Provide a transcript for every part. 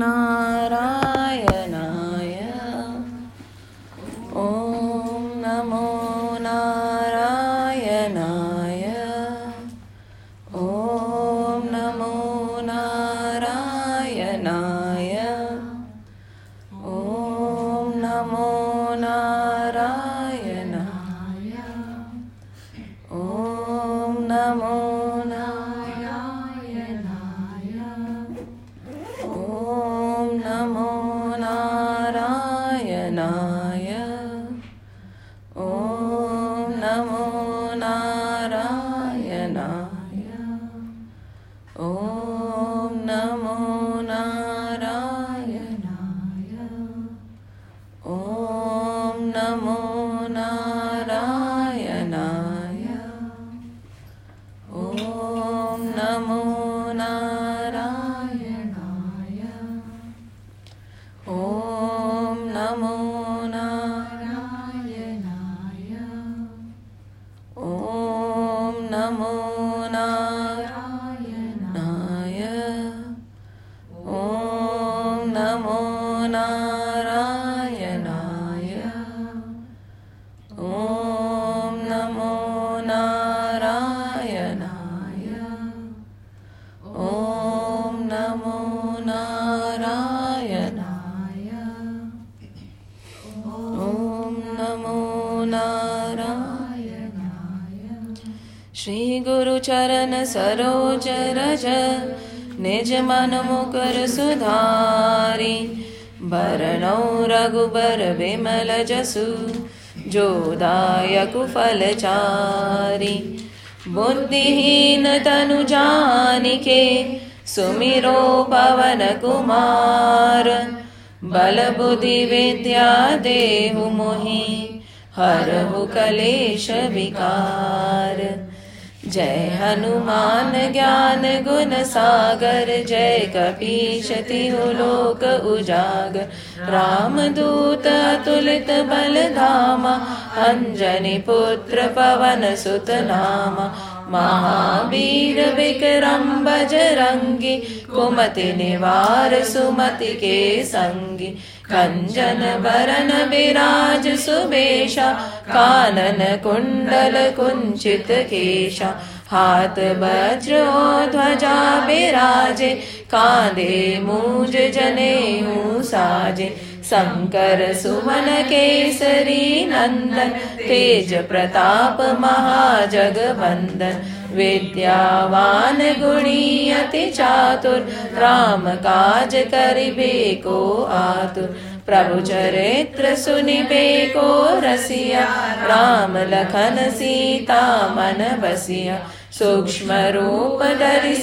ना रघुबर विमल जसु जो दायक फलचारी बुद्धिहीन तनु जानिके सुमिरो पवन कुमार बल बुद्धि विद्या देहु मोहि हरहु कलेश विकार जय हनुमान ज्ञान गुण सागर जय कपीश तिहु लोक उजागर रामदूत तुलित बलधाम अञ्जनि पुत्र पवन सुत नाम महावीर विक्रम बजरङ्गि कुमति निवार सुमति के सङ्गि कञ्जन भरण विराज सुमेशा कानन कुण्डल कुञ्चित केशा हाथ वज्र ध्वजा विराजे, कांधे मूज जनेऊ साजे। शंकर सुमन केसरी नंदन, तेज प्रताप महाजगवंदन। विद्यावान गुणी अति चातुर, राम काज करिबे को आतुर। प्रभु चरित्र सुनिबे को रसिया, राम लखन सीता मन बसिया। सूक्ष्म रूप धरि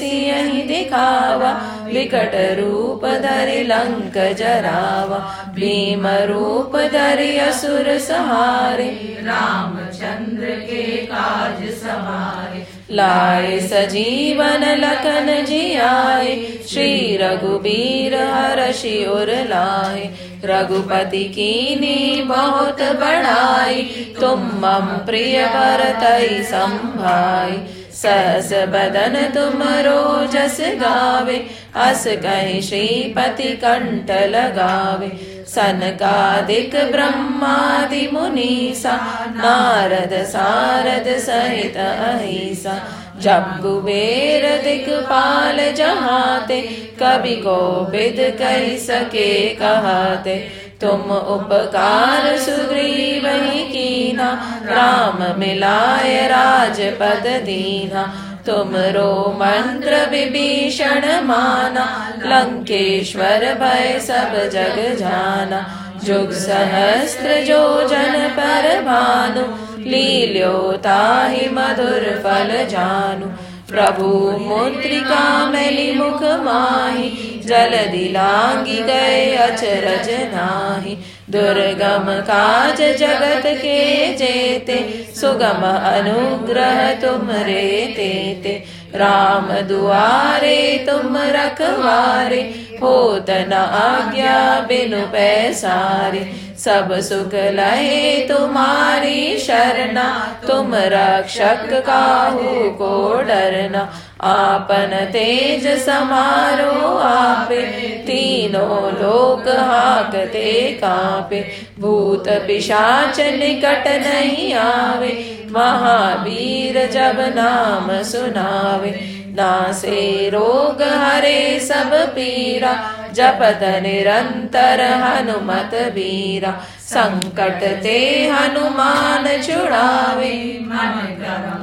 दिखावा विकट रूप धरि लंक जरावा भीम रूप धरि असुर सहारे रामचंद्र के काज सवारे लाए सजीवन लखन जियाए श्री रघुबीर हर्षि उर लाए रघुपति कीनी बहुत बड़ाई तुम मम प्रिय भरतई संभाई। सहस बदन तुम रोजस गावे अस कहीं श्रीपति कंठ लगावे। सनकादिक ब्रह्मादि मुनीसा, नारद सारद सहित अहिसा। जब कुबेर दिक्पाल जहाते, कवि को विद कह सके कहते। तुम उपकार सुग्रीव ही कीना, राम मिलाय राजपद दीना। तुम रो मंत्र विभीषण माना, लंकेश्वर भय सब जग जाना। जुग सहस्त्र जो जन पर भानु लील्यो ताहि मधुर फल जानु। प्रभु मुद्रिका मैली मुख माही जल दिलांगी गए अचरज नाही। दुर्गम काज जगत के जेते, सुगम अनुग्रह तुम रे तेते राम दुआरे तुम रखवारे, होत न आज्ञा बिनु पैसारे। सब सुख लहे तुम्हारी शरणा। तुम रक्षक काहू को डरना। आपन तेज समारो आपे। तीनों लोक हाकते कापे। भूत पिशाच निकट नहीं आवे। महावीर जब नाम सुनावे। नासे रोग हरे सब पीरा जपत निरंतर हनुमत बीरा संकट ते हनुमान छुड़ावे। मन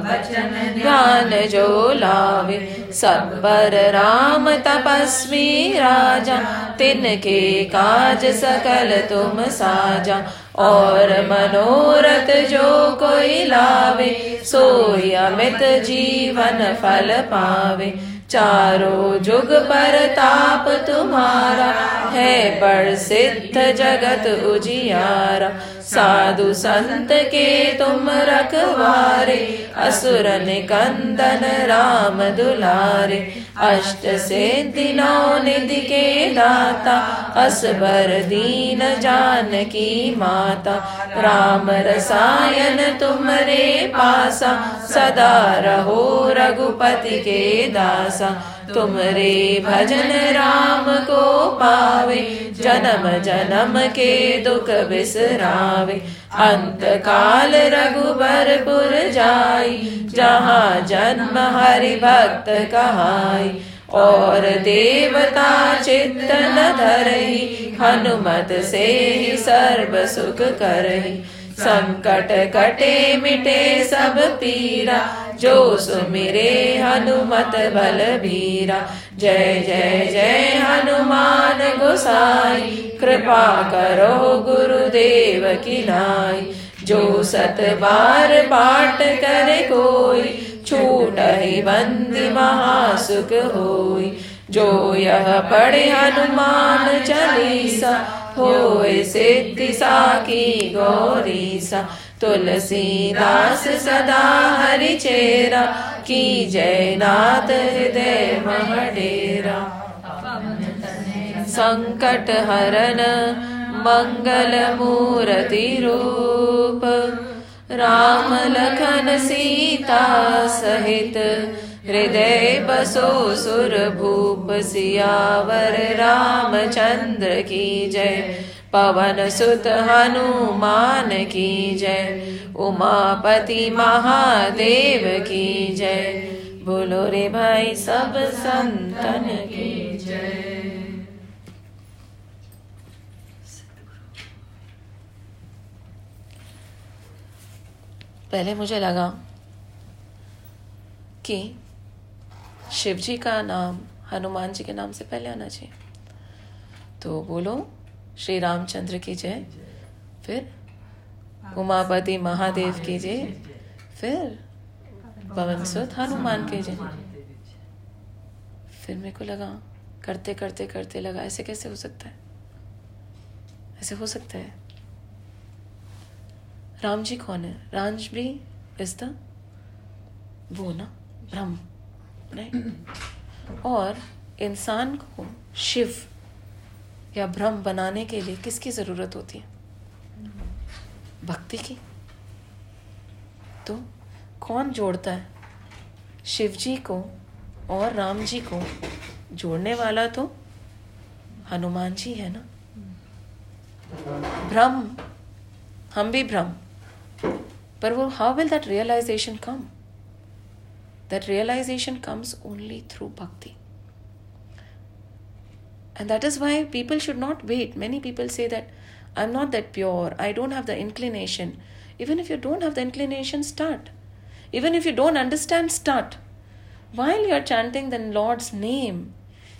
वचन ज्ञान जो लावे सब्बर राम तपस्वी राजा, तिनके काज सकल तुम साजा। और मनोरथ जो कोई लावे, सोई अमित जीवन फल पावे। चारों जुग पर ताप तुम्हारा है बड़ सिद्ध जगत उजियारा। साधु संत के तुम रखवारे, असुर निकंदन राम दुलारे। अष्ट से दिनों निधि के दाता, असबर दीन जान की माता। राम रसायन तुमरे पासा, सदा रहो रघुपति के दासा। तुमरे भजन राम को पावे, जन्म जन्म के दुख बिसरावे। अंत काल रघुबरपुर जाई, जहाँ जन्म हरि भक्त कहाई। और देवता चित्त न धरही, हनुमत से ही सर्व सुख करही। संकट कटे मिटे सब पीरा जो सुमिरे हनुमत बल बीरा जय जय जय हनुमान गोसाई, कृपा करो गुरुदेव की नाई। जो सत बार पाठ करे कोई, छूट बंदी महासुख होई। जो यह पढ़े हनुमान चालीसा, होए सिद्धि साकी गौरीसा, तुलसीदास सदा हरि चेरा की जय नाथ हृदय महडेरा। संकट हरन मंगल मूर्ति रूप, राम लखन सीता सहित हृदय बसो सुर भूप सियावर रामचंद्र की जय। पवन सुत हनुमान की जय। उमापति महादेव की जय। बोलो रे भाई सब संतन की जय। पहले मुझे लगा कि शिव जी का नाम, हनुमान जी के नाम से पहले आना चाहिए। तो बोलो, श्री रामचंद्र की जय। फिर उमापति महादेव की जय। फिर पवन सुत हनुमान की जय। फिर मेरे को लगा, करते करते करते लगा। ऐसे कैसे हो सकता है? ऐसे हो सकता है? राम जी कौन है? राम भी इज़ द वो ना, ब्रह्म। राइट और इंसान को शिव या ब्रह्म बनाने के लिए किसकी ज़रूरत होती है? भक्ति की। तो कौन जोड़ता है? शिव जी को और राम जी को जोड़ने वाला तो हनुमान जी है ना? ब्रह्म, हम भी ब्रह्म, पर वो how will that realization come that realization comes only through bhakti. And that is why people should not wait. Many people say that I'm not that pure, I don't have the inclination. Even if you don't have the inclination, start. Even if you don't understand, start. While you're chanting the Lord's name,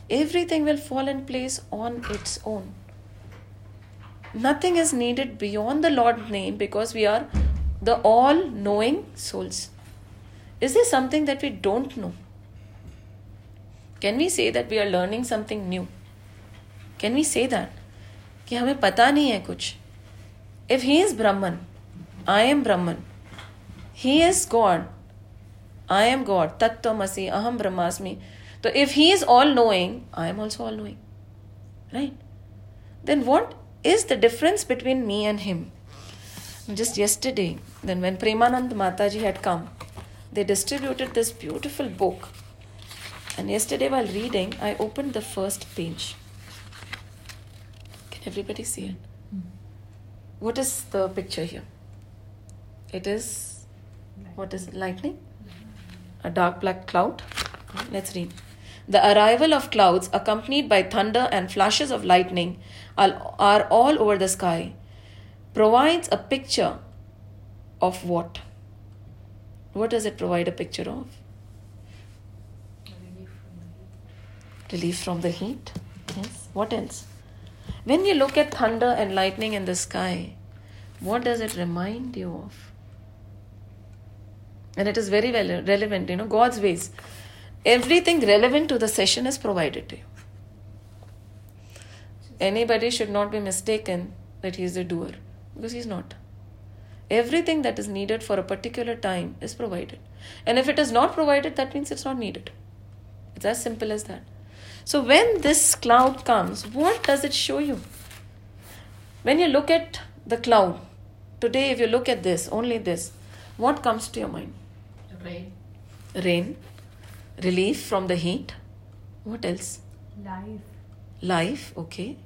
everything will fall in place on its own. Nothing is needed beyond the Lord's name because we are the all knowing souls. Is there something that we don't know? Can we say that we are learning something new? Can we say that? कि हमें पता नहीं है कुछ if he is Brahman I am Brahman he is God I am God तत्वमसी अहम ब्रह्मास्मि तो if he is all knowing I am also all knowing right then what is the difference between me and him. Just yesterday, then when Premanand Mataji had come, they distributed this beautiful book. And yesterday, while reading, I opened the first page. Can everybody see it? Hmm. What is the picture here? It is, what is it, lightning? A dark black cloud? Let's read. The arrival of clouds, accompanied by thunder and flashes of lightning, are, are all over the sky, provides a picture of what? What does it provide a picture of? Relief from the heat. Yes. What else? When you look at thunder and lightning in the sky, what does it remind you of? And it is very well relevant, you know, God's ways everything relevant to the session is provided to you. Anybody should not be mistaken that he is the doer because he is not. Everything that is needed for a particular time is provided. And if it is not provided, that means it's not needed. It's as simple as that. So when this cloud comes, what does it show you? When you look at the cloud, today, if you look at this, only this, what comes to your mind? Rain. Rain relief from the heat. What else? Life. Life, okay.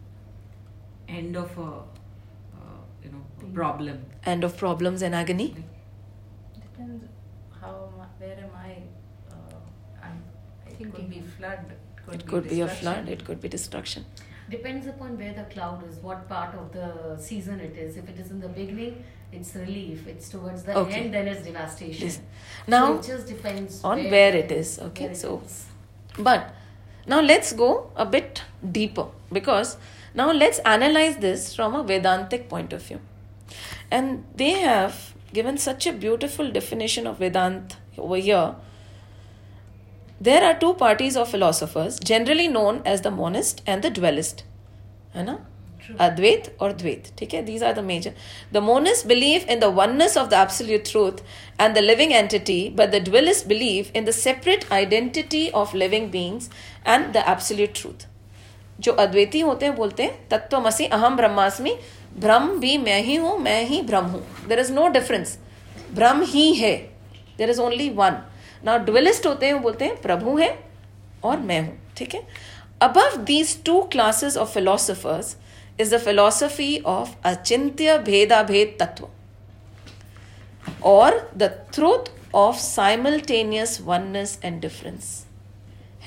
End of a, uh, you know, a problem. End of problems and agony. Depends how am where am I? Uh, I'm, it could be flood. Could It could be a flood, it could be destruction. Depends upon where the cloud is, what part of the season it is. If it is in the beginning, it's relief. It's towards the Okay. end, then it's devastation. Yes. so Now, it just depends on where it is, okay, it so- is. but now let's go a bit deeper because now let's analyze this from a Vedantic point of view. And they have given such a beautiful definition of Vedanta over here. There are two parties of philosophers, generally known as the monist and the dualist. है ना? अद्वैत और द्वैत ठीक है? These are the major the monist believe in the oneness of the absolute truth and the living entity but the dualist believe in the separate identity of living beings and the absolute truth जो अद्वैती होते हैं बोलते हैं तत्वमसी अहम ब्रह्मास्मि ब्रह्म भी मैं ही हूँ, मैं ही ब्रह्म हूँ। देर इज़ नो डिफरेंस ब्रह्म ही है। देर इज़ ओनली वन ना डुअलिस्ट होते हैं, वो बोलते हैं, प्रभु है और मैं हूँ। ठीक है? Above these two classes of philosophers is the philosophy of अचिंत्य भेदा भेद तत्व और the truth of simultaneous oneness and difference.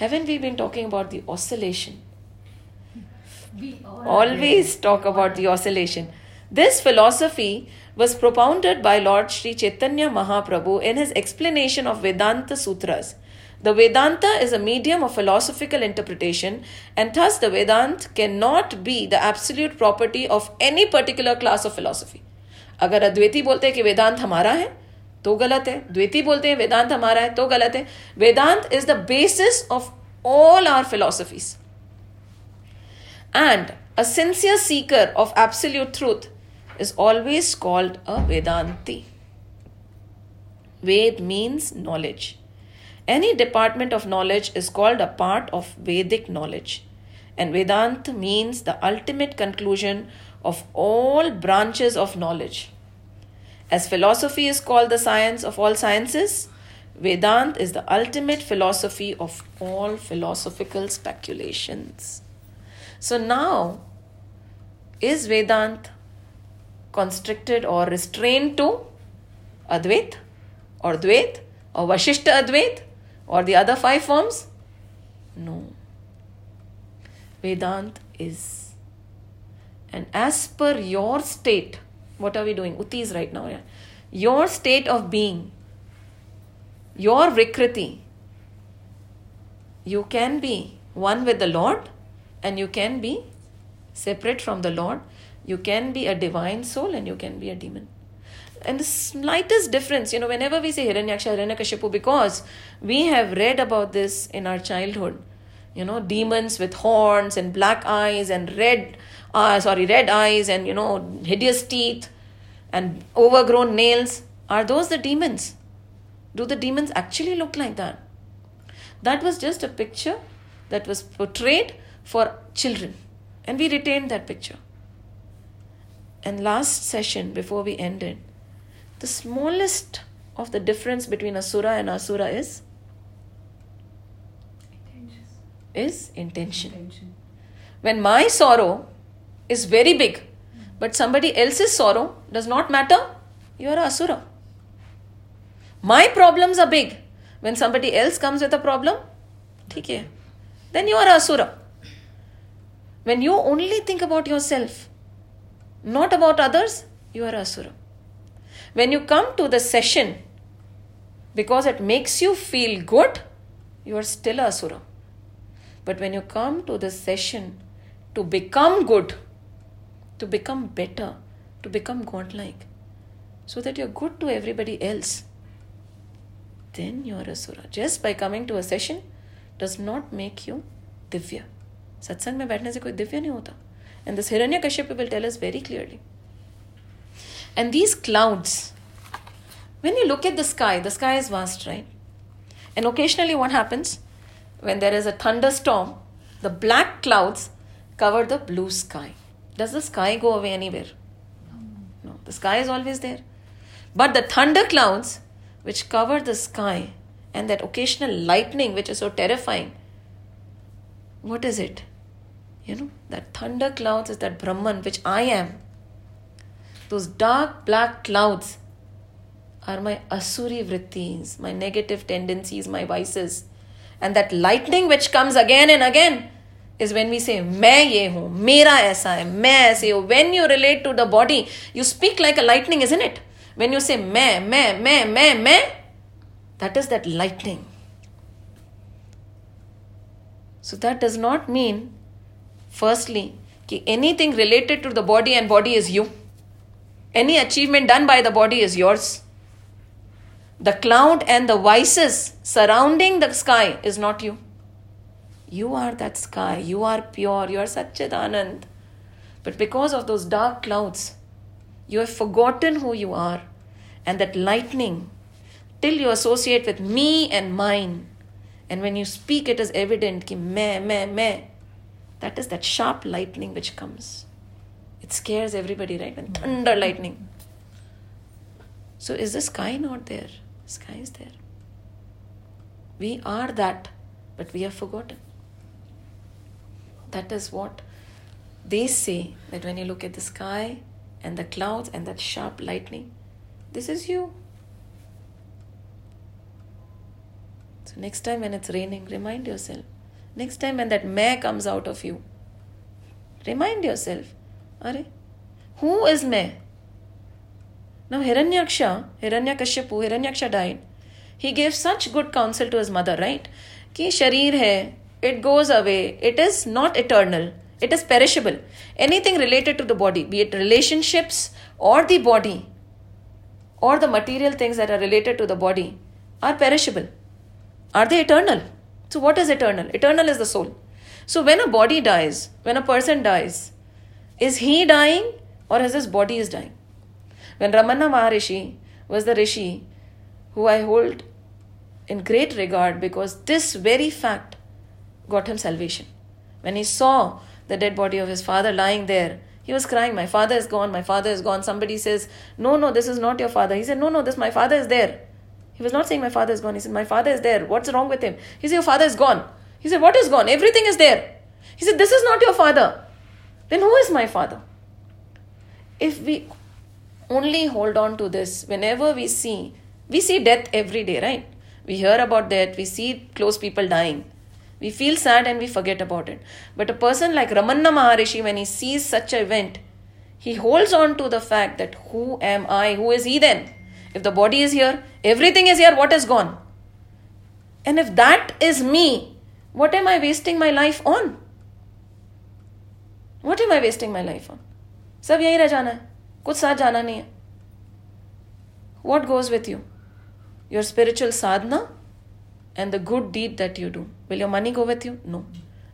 Haven't we been talking about the oscillation? We Always talk about the oscillation. This philosophy was propounded by Lord Sri Chaitanya Mahaprabhu in his explanation of Vedanta Sutras. The Vedanta is a medium of philosophical interpretation, and thus the Vedant cannot be the absolute property of any particular class of philosophy. अगर अद्वैती बोलते हैं कि वेदांत हमारा है तो गलत है द्वैती बोलते हैं वेदांत हमारा है तो गलत है Vedanta is the basis of all our philosophies and a sincere seeker of absolute truth is always called a Vedanti. Ved means knowledge. Any department of knowledge is called a part of Vedic knowledge. And Vedant means the ultimate conclusion of all branches of knowledge. As philosophy is called the science of all sciences, Vedant is the ultimate philosophy of all philosophical speculations. So now, is Vedant constricted or restrained to Advait or Dvait or Vishishta Advait or the other five forms? No. Vedant is. And as per your state, what are we doing? Utis right now. Yeah? Your state of being, your Vikriti, you can be one with the Lord and you can be separate from the Lord. You can be a divine soul and you can be a demon. And the slightest difference, you know, whenever we say Hiranyaksha, Hiranyakashipu, because we have read about this in our childhood, you know, demons with horns and black eyes and red, uh, sorry, red eyes and, you know, hideous teeth and overgrown nails. Are those the demons? Do the demons actually look like that? That was just a picture that was portrayed for children. And we retained that picture. and last session before we ended, the smallest of the difference between asura and asura is is intention. Intention. When my sorrow is very big, but somebody else's sorrow does not matter, you are a asura. My problems are big. When somebody else comes with a problem, ठीक है, then you are a asura. When you only think about yourself, not about others, you are asura. When you come to the session because it makes you feel good, you are still asura. But when you come to the session to become good, to become better, to become godlike, so that you're good to everybody else, then you're a sura. Just by coming to a session does not make you divya. सत्संग में बैठने से कोई दिव्य नहीं होता and this Hiranyakashyap will tell us very clearly and these clouds when you look at the sky, the sky is vast, right? And occasionally, what happens when there is a thunderstorm, the black clouds cover the blue sky. Does the sky go away anywhere? No, the sky is always there. But the thunder clouds, which cover the sky, and that occasional lightning, which is so terrifying, what is it? You know, that thunder clouds is that Brahman, which I am. Those dark black clouds are my asuri vrittis, my negative tendencies, my vices. And that lightning which comes again and again is when we say, मैं ये हूँ, मेरा ऐसा है, मैं ऐसे हूँ. When you relate to the body, you speak like a lightning, isn't it? When you say मैं, मैं, मैं, मैं, मैं, that is that lightning. So that does not mean, firstly, anything related to the body and body is you. Any achievement done by the body is yours. The cloud and the vices surrounding the sky is not you. You are that sky. You are pure. You are Satchidanand. But because of those dark clouds, you have forgotten who you are. And that lightning, till you associate with me and mine. And when you speak, it is evident ki me, me, me. That is that sharp lightning which comes. It scares everybody, right? And thunder lightning. So is the sky not there? Sky is there. We are that, but we have forgotten. That is what they say that when you look at the sky and the clouds and that sharp lightning, this is you. So next time when it's raining, remind yourself. Next time when that meh comes out of you, remind yourself, Are, who is meh? Now Hiranyaksha, Hiranyakashipu, Hiranyaksha died. He gave such good counsel to his mother, right? Ki sharir hai, it goes away, it is not eternal, it is perishable. Anything related to the body, be it relationships or the body, or the material things that are related to the body, are perishable. Are they eternal? So, what is eternal? Eternal is the soul. So, when a body dies, when a person dies, is he dying or is his body is dying? When Ramana Maharishi was the rishi who I hold in great regard because this very fact got him salvation. When he saw the dead body of his father lying there, he was crying, My father is gone, my father is gone. Somebody says, No, no, this is not your father. He said, No, no, this my father is there. He was not saying, My father is gone. He said, My father is there. What's wrong with him? He said, Your father is gone. He said, What is gone? Everything is there. He said, This is not your father. Then who is my father? If we only hold on to this, whenever we see, we see death every day, right? We hear about death, we see close people dying. We feel sad and we forget about it. But a person like Ramana Maharishi, when he sees such an event, he holds on to the fact that who am I? Who is he then? If the body is here, everything is here, what is gone? And if that is me, what am I wasting my life on? What am I wasting my life on? सब यहीं रह जाना है कुछ साथ जाना नहीं है what goes with you your spiritual sadhana and the good deed that you do will your money go with you no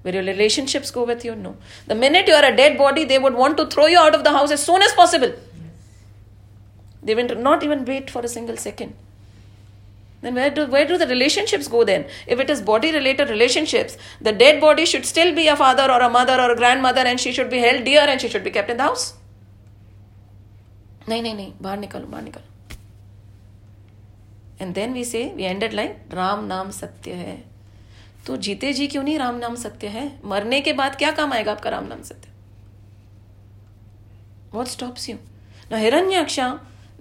will your relationships go with you no the minute you are a dead body they would want to throw you out of the house as soon as possible They will not even wait for a single second then where do where do the relationships go then if it is body related relationships the dead body should still be a father or a mother or a grandmother and she should be held dear and she should be kept in the house नहीं नहीं नहीं बाहर निकालो बाहर निकालो and then we say we ended like Ram नाम सत्य है तो जीते जी क्यों नहीं राम नाम सत्य है मरने के बाद क्या काम आएगा आपका राम नाम सत्य what stops you now hiranyaksha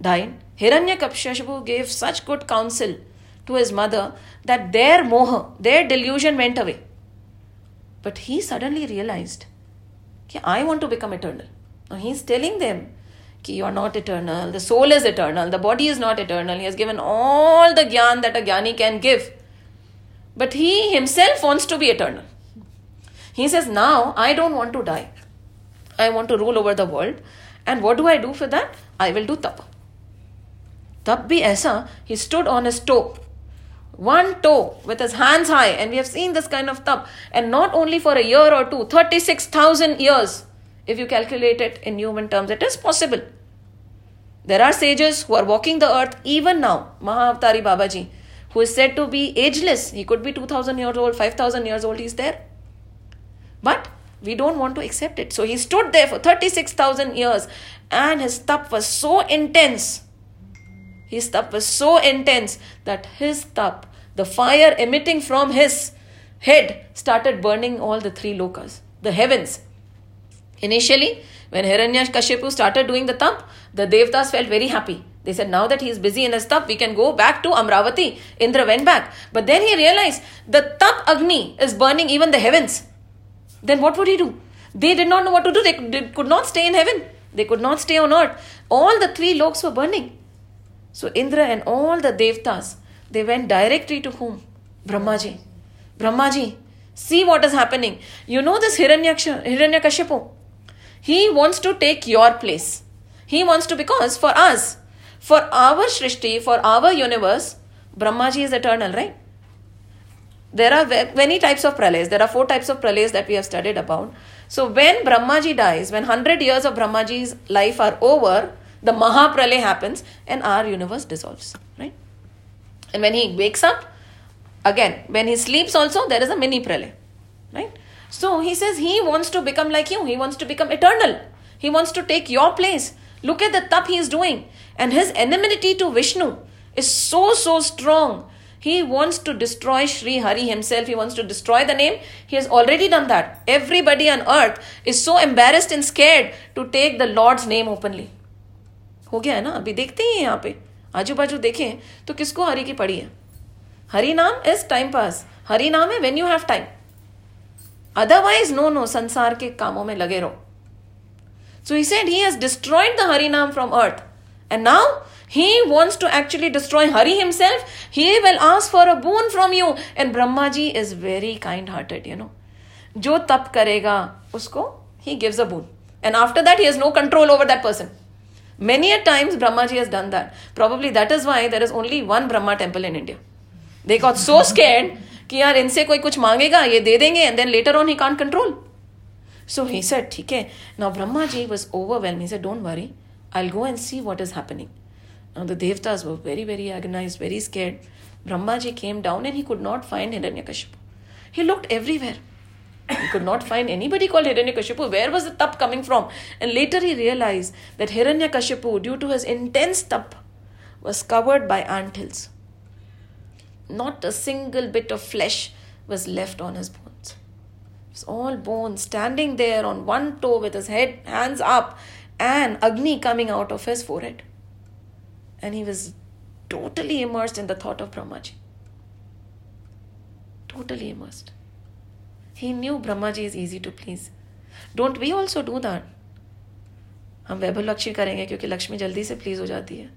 died hiranyakashipu gave such good counsel to his mother that their moha their delusion went away but he suddenly realized कि I want to become eternal. Now he's telling them कि you are not eternal, the soul is eternal, the body is not eternal. He has given all the gyan that a jnani can give. But he himself wants to be eternal. He says, Now I don't want to die. I want to rule over the world. And what do I do for that? I will do tap. Tap bhi aisa, he stood on his toe one toe with his hands high, and we have seen this kind of tap, and not only for a year or two, 36,000 years, if you calculate it in human terms, it is possible. There are sages who are walking the earth even now, Mahavatari Babaji, who is said to be ageless. He could be 2,000 years old, 5,000 years old, he's there. But we don't want to accept it. So he stood there for 36,000 years, and his tap was so intense his tap was so intense that his tap, the fire emitting from his head, started burning all the three lokas, the heavens. Initially, when Hiranyakashipu started doing the tap, the Devtas felt very happy. They said, now that he is busy in his tap, we can go back to Amravati. Indra went back. But then he realized the tap Agni is burning even the heavens. Then what would he do? They did not know what to do. They, could not stay in heaven. They could not stay on earth. All the three loks were burning. So Indra and all the devtas, they went directly to whom? Brahmaji. Brahmaji, see what is happening. You know this Hiranyakashipu? He wants to take your place. He wants to, because for us, for our Shrishti, for our universe, Brahmaji is eternal, right? There are many types of pralayas. There are four types of pralayas that we have studied about. So when Brahmaji dies, when 100 years of Brahmaji's life are over, the Mahapralay happens and our universe dissolves, right? And when he wakes up, again, when he sleeps also, there is a mini pralay, right? So he says he wants to become like you, he wants to become eternal, he wants to take your place. Look at the tap he is doing, and his enmity to Vishnu is so, so strong. He wants to destroy Sri Hari himself. He wants to destroy the name. He has already done that. Everybody on earth is so embarrassed and scared to take the Lord's name openly. हो गया है ना अभी देखते ही यहाँ पे आजू बाजू देखें तो किसको हरि की पड़ी है हरि नाम इज़ टाइम पास हरि नाम है when you have time otherwise no no संसार के कामों में लगे रहो so he said he has destroyed the Hari नाम from earth and now he wants to actually destroy Hari himself. He will ask for a boon from you. And Brahmaji is very kind hearted, you know. जो तप करेगा उसको he gives a boon. And after that, he has no control over that person. Many a times Brahmaji has done that. Probably that is why there is only one Brahma temple in India. They got so scared कि यार इनसे कोई कुछ मांगेगा ये दे देंगे and then later on he can't control. So he said, ठीक है. Now Brahmaji was overwhelmed. He said, don't worry. I'll go and see what is happening. Now the Devtas were very, very agonized, very scared. Brahmaji came down and he could not find Hiranyakashipu. He looked everywhere. He could not find anybody called Hiranyakashipu. Where was the tap coming from? And later he realized that Hiranyakashipu, due to his intense tap, was covered by anthills. Not a single bit of flesh was left on his bones. It was all bones, standing there on one toe with his head, hands up, and Agni coming out of his forehead. And he was totally immersed in the thought of Brahmaji. Totally immersed. New Brahma ji is easy to please don't we also do that हम वैभव लक्ष्मी करेंगे क्योंकि लक्ष्मी जल्दी से please हो जाती है।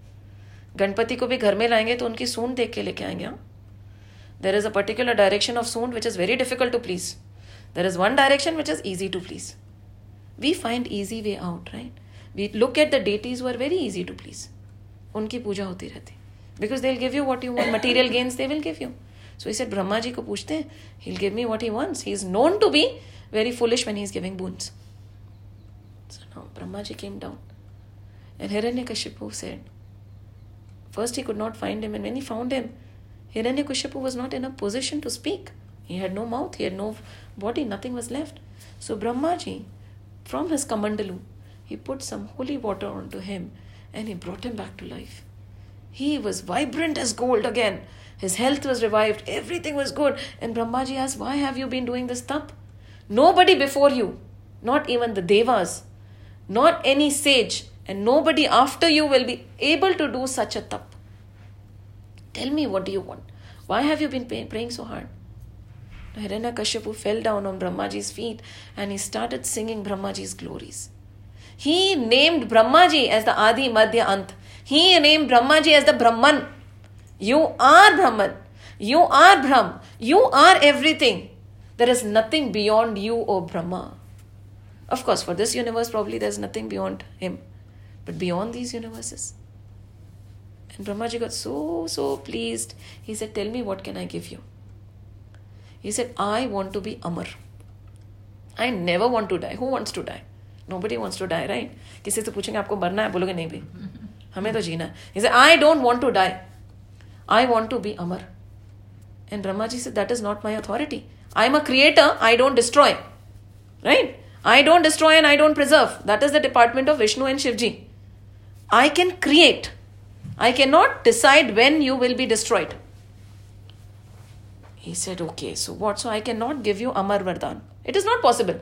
गणपति को भी घर में लाएँगे तो उनकी सूंड देख के लेके आएँगे हम। There is a particular direction of sound which is very difficult to please there is one direction which is easy to please we find easy way out right we look at the deities were very easy to please उनकी पूजा होती रहती। Because they will give you what you want material gains they will give you So he said, Brahma ji ko puchte, he'll give me what he wants. He is known to be very foolish when he is giving boons. So now Brahma ji came down. And Hiranyakashipu said, first he could not find him, and when he found him, Hiranyakashipu was not in a position to speak. He had no mouth, he had no body, nothing was left. So Brahmaji, from his kamandalu, he put some holy water onto him and he brought him back to life. He was vibrant as gold again. His health was revived, everything was good. And Brahmaji asked, Why have you been doing this tap? Nobody before you, not even the Devas, not any sage, and nobody after you will be able to do such a tap. Tell me, what do you want? Why have you been pay- praying so hard? Hiranyakashipu fell down on Brahmaji's feet and he started singing Brahmaji's glories. He named Brahmaji as the Adi Madhya Ant. He named Brahmaji as the Brahman. You are Brahman. You are Brahm. You are everything. There is nothing beyond you, O Brahma. Of course, for this universe, probably there's nothing beyond him. But beyond these universes. And Brahmaji got so, so pleased. He said, Tell me, what can I give you? He said, I want to be Amar. I never want to die. Who wants to die? Nobody wants to die, right? किसी से पूछेंगे आपको मरना है बोलोगे नहीं भाई हमें तो जीना है He said, I don't want to die. I want to be Amar. And Brahmaji said, That is not my authority. I'm a creator, I don't destroy. Right? I don't destroy and I don't preserve. That is the department of Vishnu and Shivji. I can create. I cannot decide when you will be destroyed. He said, Okay, so what? So I cannot give you Amar Vardhan. It is not possible.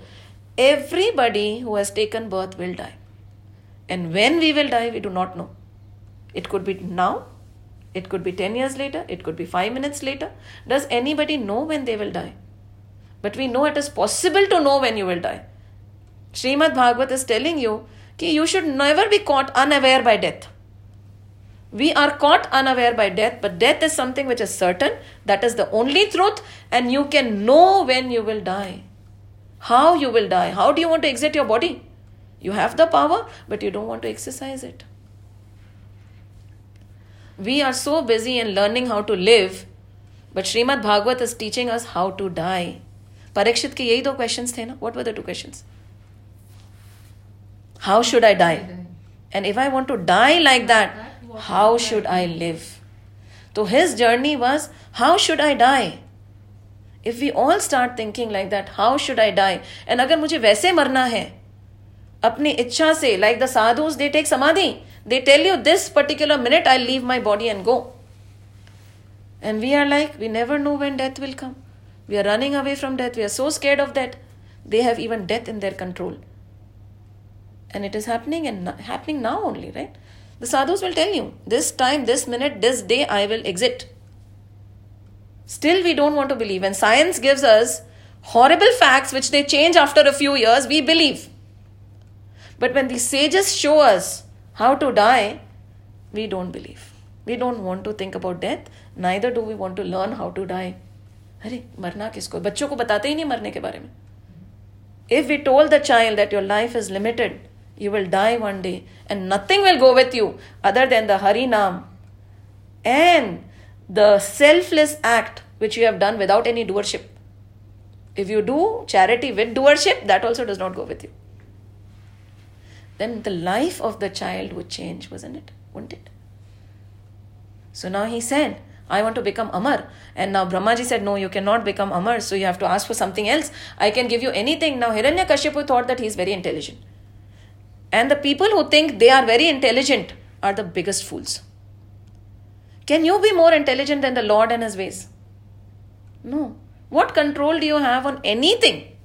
Everybody who has taken birth will die. And when we will die, we do not know. It could be now, it could be 10 years later, it could be 5 minutes later. Does anybody know when they will die? But we know it is possible to know when you will die. Srimad Bhagavat is telling you that you should never be caught unaware by death. We are caught unaware by death, but death is something which is certain. That is the only truth, and you can know when you will die. How you will die. How do you want to exit your body? You have the power, but you don't want to exercise it. We are so busy in learning how to live, but Srimad Bhagavat is teaching us how to die. Parikshit के यही दो questions थे ना what were the two questions how should I die and if I want to die like that how should I live तो his journey was how should I die if we all start thinking like that how should I die and अगर मुझे वैसे मरना है अपनी इच्छा से like the sadhus they take samadhi They tell you this particular minute, I'll leave my body and go. And we are like, we never know when death will come. We are running away from death. We are so scared of that. They have even death in their control. And it is happening and happening now only, right? The sadhus will tell you, this time, this minute, this day, I will exit. Still, we don't want to believe. And science gives us horrible facts which they change after a few years, we believe. But when the sages show us how to die, we don't believe. We don't want to think about death, neither do we want to learn how to die. अरे मरना किसको बच्चों को बताते ही नहीं मरने के बारे में if we told the child that your life is limited you will die one day and nothing will go with you other than the hari naam and the selfless act which you have done without any doership if you do charity with doership that also does not go with you then the life of the child would change wasn't it wouldn't it so now he said, I want to become Amar. And now Brahmaji said, No, you cannot become Amar, so you have to ask for something else. I can give you anything. Now Hiranyakashipu thought that he is very intelligent. And the people who think they are very intelligent are the biggest fools. Can you be more intelligent than the Lord and his ways? No. What control do you have on anything?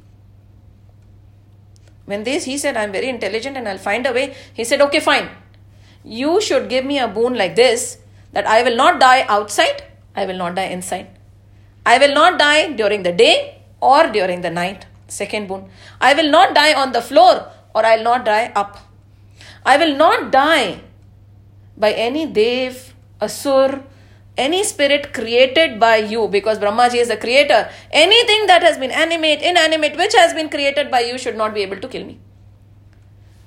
When this he said, I'm very intelligent and I'll find a way, he said, Okay, fine. You should give me a boon like this that I will not die outside, I will not die inside. I will not die during the day or during the night. Second boon. I will not die on the floor or I will not die up. I will not die by any dev, asur, any spirit created by you because brahmaji is the creator anything that has been animate inanimate which has been created by you should not be able to kill me.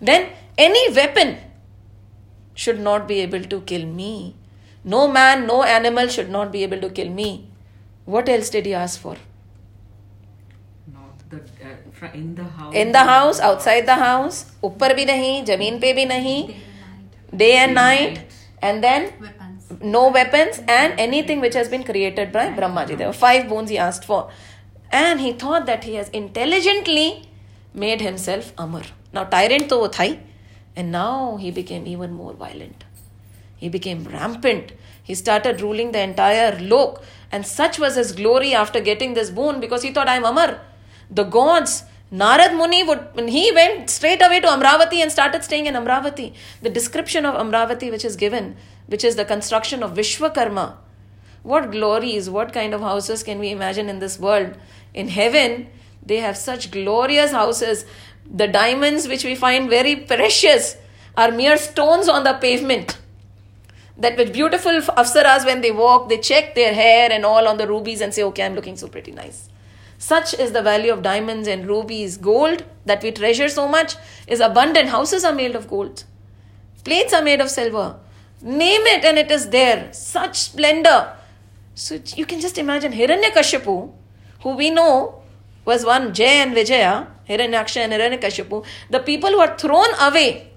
Then any weapon should not be able to kill me. No man no animal should not be able to kill me. What else did he ask for? In the house. Outside the house upar bhi nahi zameen pe bhi nahi day and night. and then no weapons and anything which has been created by Brahmaji. There were five boons he asked for. And he thought that he has intelligently made himself Amar. Now, tyrant to thai, and now he became even more violent. He became rampant. He started ruling the entire lok, and such was his glory after getting this boon because he thought, I'm Amar. The gods Narad Muni would, he went straight away to Amravati and started staying in Amravati. The description of Amravati, which is given, which is the construction of Vishwakarma. What glories, what kind of houses can we imagine in this world? In heaven, they have such glorious houses. The diamonds, which we find very precious, are mere stones on the pavement. That with beautiful apsaras, when they walk, they check their hair and all on the rubies and say, Okay, I'm looking so pretty nice. Such is the value of diamonds and rubies. Gold that we treasure so much is abundant. Houses are made of gold, plates are made of silver. Name it and it is there. Such splendor. So you can just imagine Hiranyakashipu, who we know was one Jay and Vijaya, Hiranyaksha and Hiranyakashipu, the people who are thrown away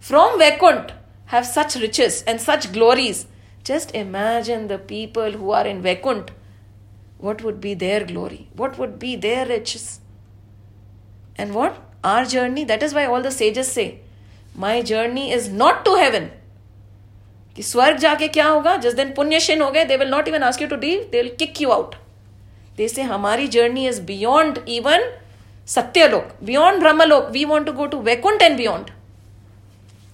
from Vaikunt have such riches and such glories. Just imagine the people who are in Vaikunt What would be their glory? What would be their riches? And what? Our journey, that is why all the sages say, My journey is not to heaven. कि स्वर्ग जाके क्या होगा जिस दिन पुण्यशीन हो गए they will not even ask you to leave they will kick you out they say हमारी journey is beyond even Satyalok beyond Brahmalok we want to go to Vaikuntha and beyond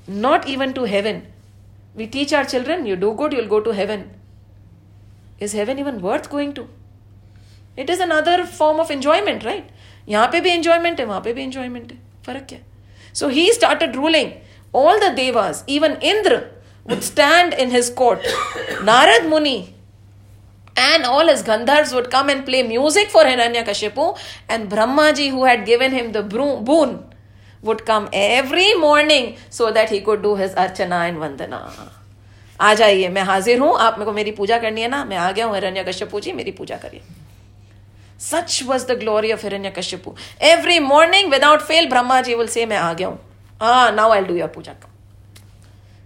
not even to heaven. We teach our children, you do good, you'll go to heaven. Is heaven even worth going to? it is another form of enjoyment right यहाँ पे भी enjoyment है, वहाँ पे भी enjoyment है। फ़र्क क्या so he started ruling all the devas even Indra would stand in his court Narad Muni and all his gandharva would come and play music for Hiranyakashipu and Brahma ji who had given him the boon would come every morning so that he could do his archana and vandana आ जाइए, मैं हाजिर हूँ। आप मेरे को मेरी पूजा करनी है ना? मैं आ गया हूँ हिरण्य कश्यपू जी, मेरी पूजा करिए। Such was the glory of Hiranyakashipu. Every morning, without fail, Brahmaji will say, Main aa Ah, now I'll do your puja.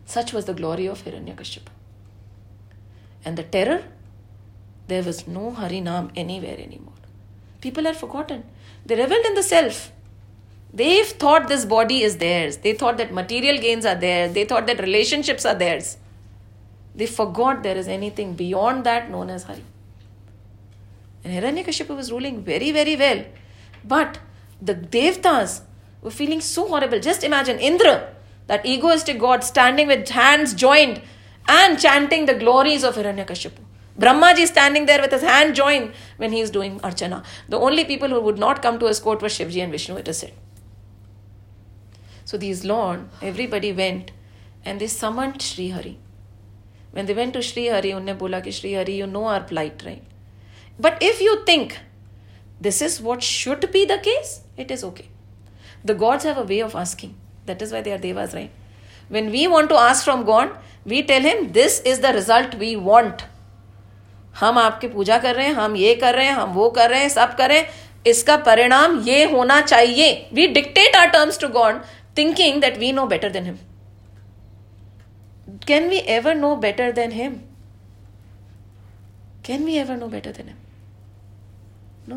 Such was the glory of Hiranyakashipu. And the terror, there was no Harinam anywhere anymore. People are forgotten. They revelled in the self. They've thought this body is theirs. They thought that material gains are theirs. They thought that relationships are theirs. They forgot there is anything beyond that known as Hari. And Hiranyakashipu was ruling very, very well. But the Devtas were feeling so horrible. Just imagine Indra, that egoistic god, standing with hands joined and chanting the glories of Hiranyakashipu. Brahmaji standing there with his hand joined when he is doing Archana. The only people who would not come to his court were Shivji and Vishnu, it is said. So these Lord, everybody went and they summoned Sri Hari. When they went to Sri Hari, unne bola ki Sri Hari, you know our plight, right? But if you think this is what should be the case, it is okay. The gods have a way of asking. That is why they are devas, right? When we want to ask from God, we tell him this is the result we want. हम आपकी पूजा कर रहे हैं हम ये कर रहे हैं हम वो कर रहे हैं सब करें इसका परिणाम ये होना चाहिए we dictate our terms to God thinking that we know better than Him. Can we ever know better than Him? Can we ever know better than Him? No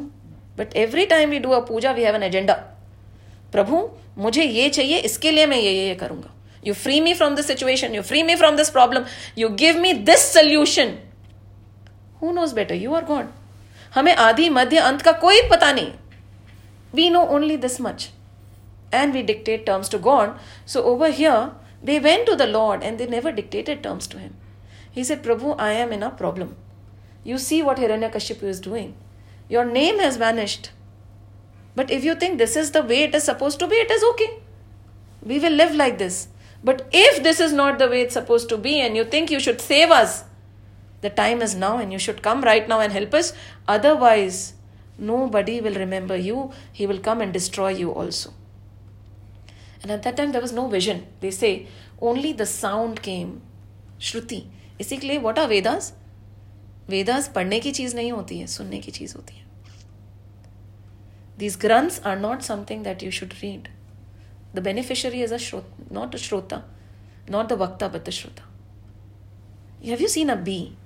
but every time we do a puja we have an agenda प्रभु मुझे ये चाहिए इसके लिए मैं ये ये, करूँगा। You free me from this situation you free me from this problem you give me this solution who knows better you are God हमें आदि मध्य अंत का कोई पता नहीं। We know only this much and we dictate terms to God so over here they went to the Lord and they never dictated terms to him he said Prabhu I am in a problem you see what Hiranyakashipu is doing Your name has vanished. But if you think this is the way it is supposed to be, it is okay. We will live like this. But if this is not the way it's supposed to be and you think you should save us, the time is now and you should come right now and help us. Otherwise, nobody will remember you. He will come and destroy you also. And at that time, there was no vision. They say only the sound came. Shruti. Basically, what are Vedas? Vedas पढ़ने की चीज नहीं होती है सुनने की चीज होती है These grunts are not something that you should read. The beneficiary is a shrota, not a shrota, not the vakta, but the shrota. Have you seen a bee?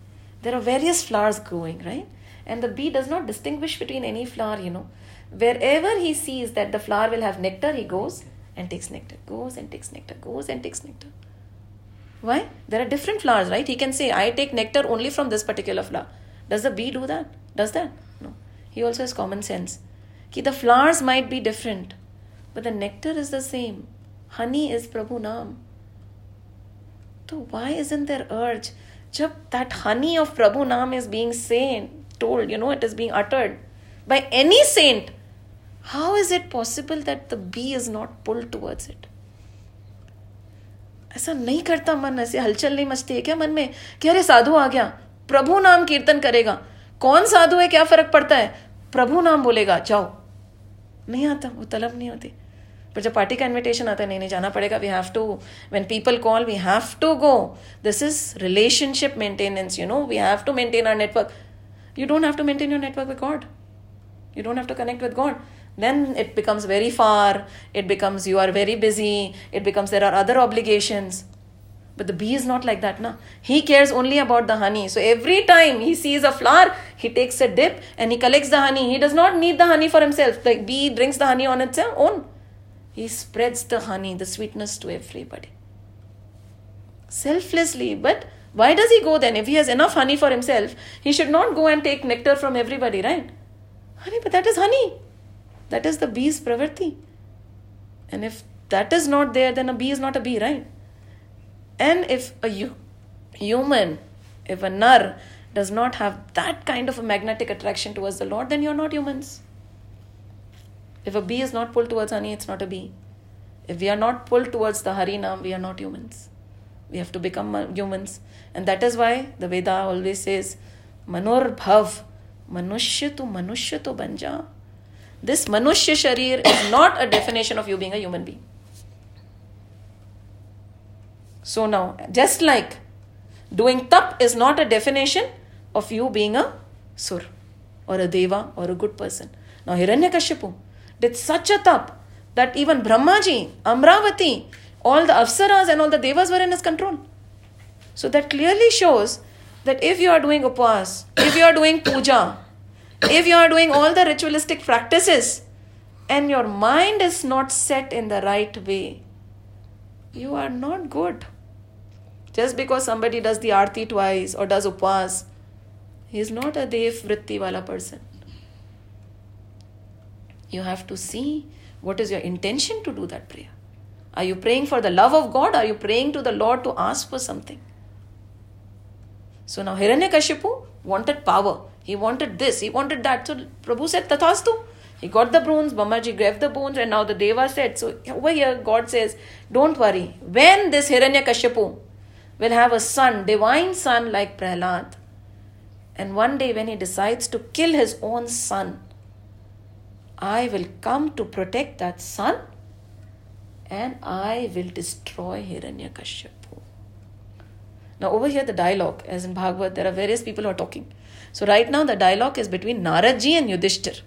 There are various flowers growing, right? And the bee does not distinguish between any flower, you know. Wherever he sees that the flower will have nectar, he goes and takes nectar, goes and takes nectar, goes and takes nectar. Why? There are different flowers, right? He can say, I take nectar only from this particular flower. Does the bee do that? Does that? No. He also has common sense. Ki the flowers might be different, but the nectar is the same. Honey is Prabhu Naam. So why isn't there urge? Jab that honey of Prabhu Naam is being said, told, you know, it is being uttered by any saint, how is it possible that the bee is not pulled towards it? ऐसा नहीं करता मन, ऐसे हलचल नहीं मचती है क्या मन में? कि अरे, साधु आ गया। प्रभु नाम कीर्तन करेगा। कौन साधु है? क्या फ़र्क पड़ता है? प्रभु नाम बोलेगा, जाओ। नहीं आता, वो तलब नहीं होती। पर जब पार्टी का इनविटेशन आता है, नहीं नहीं, जाना पड़ेगा we have to when people call we have to go this is relationship maintenance you know we have to maintain our network you don't have to maintain your network with God you don't have to connect with God. Then it becomes very far. It becomes you are very busy. It becomes there are other obligations. But the bee is not like that, na. He cares only about the honey. So every time he sees a flower, he takes a dip and he collects the honey. He does not need the honey for himself. The bee drinks the honey on its own. He spreads the honey, the sweetness to everybody. Selflessly, but why does he go then? If he has enough honey for himself, he should not go and take nectar from everybody, right? Honey, but that is honey. That is the bee's pravrti. And if that is not there, then a bee is not a bee, right? And if a hu- human, if a nar does not have that kind of a magnetic attraction towards the Lord, then you're not humans. If a bee is not pulled towards honey, it's not a bee. If we are not pulled towards the Harinam, we are not humans. We have to become humans. And that is why the Veda always says, Manor Bhav, Manushya to Manushya to Banja. This Manushya Sharir is not a definition of you being a human being. So now, just like doing tap is not a definition of you being a sur or a deva or a good person. Now, Hiranyakashipu did such a tap that even Brahmaji, Amravati, all the Apsaras and all the devas were in his control. So that clearly shows that if you are doing upas, if you are doing puja, if you are doing all the ritualistic practices, and your mind is not set in the right way, you are not good. Just because somebody does the arti twice or does upas, he is not a dev vritti wala person. You have to see what is your intention to do that prayer. Are you praying for the love of God? Are you praying to the Lord to ask for something? So now Hiranyakashipu wanted power. He wanted this, he wanted that. So Prabhu said, Tathastu. He got the bones, Brahmaji gave the bones, and now the Deva said. So over here, God says, Don't worry. When this Hiranyakashipu will have a son, divine son like Prahlad, and one day when he decides to kill his own son, I will come to protect that son and I will destroy Hiranyakashipu. Now, over here, the dialogue, as in Bhagavad, there are various people who are talking. So, right now, the dialogue is between Naradji and Yudhishthir.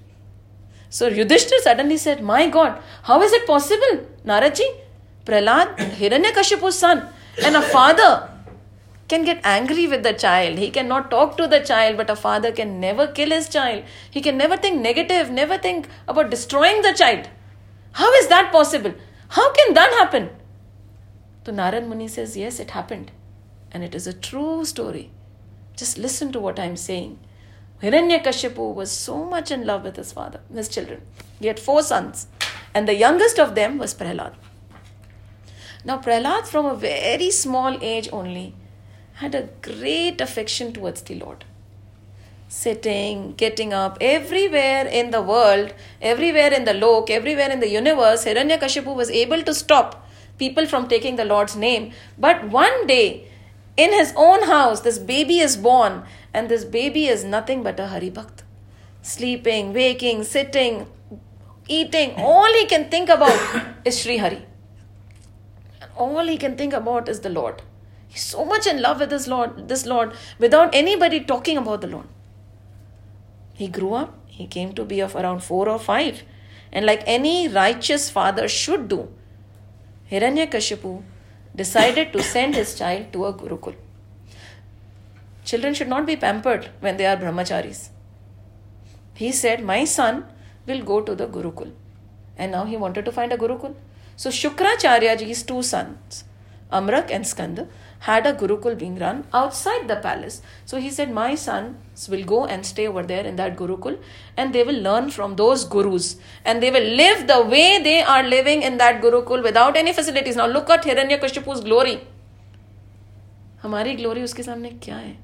So, Yudhishthir suddenly said, My God, how is it possible, Naradji? Prahlad, Hiranyakashipu's son, and a father can get angry with the child. He cannot talk to the child, but a father can never kill his child. He can never think negative, never think about destroying the child. How is that possible? How can that happen? So Narad Muni says, Yes, it happened. And it is a true story. Just listen to what I'm saying. Hiranyakashipu was so much in love with his father, his children. He had four sons, and the youngest of them was Prahlad. Now, Prahlad, from a very small age only, had a great affection towards the Lord. Sitting, getting up, everywhere in the world, everywhere in the lok, everywhere in the universe, Hiranyakashipu was able to stop people from taking the Lord's name. But one day, in his own house, this baby is born, and this baby is nothing but a Hari Bhakt. Sleeping, waking, sitting, eating, all he can think about is Sri Hari. And all he can think about is the Lord. He's so much in love with this Lord, this Lord, without anybody talking about the Lord. He grew up, he came to be of around four or five. And like any righteous father should do, Hiranyakashipu decided to send his child to a Gurukul. Children should not be pampered when they are brahmacharis. He said, My son will go to the Gurukul. And now he wanted to find a Gurukul. So Shukracharyaji's two sons, Amrak and Skanda, had a Gurukul being run outside the palace. So he said, My sons will go and stay over there in that Gurukul and they will learn from those gurus and they will live the way they are living in that Gurukul without any facilities. Now look at Hiranyakashipu's glory. हमारी glory उसके सामने क्या है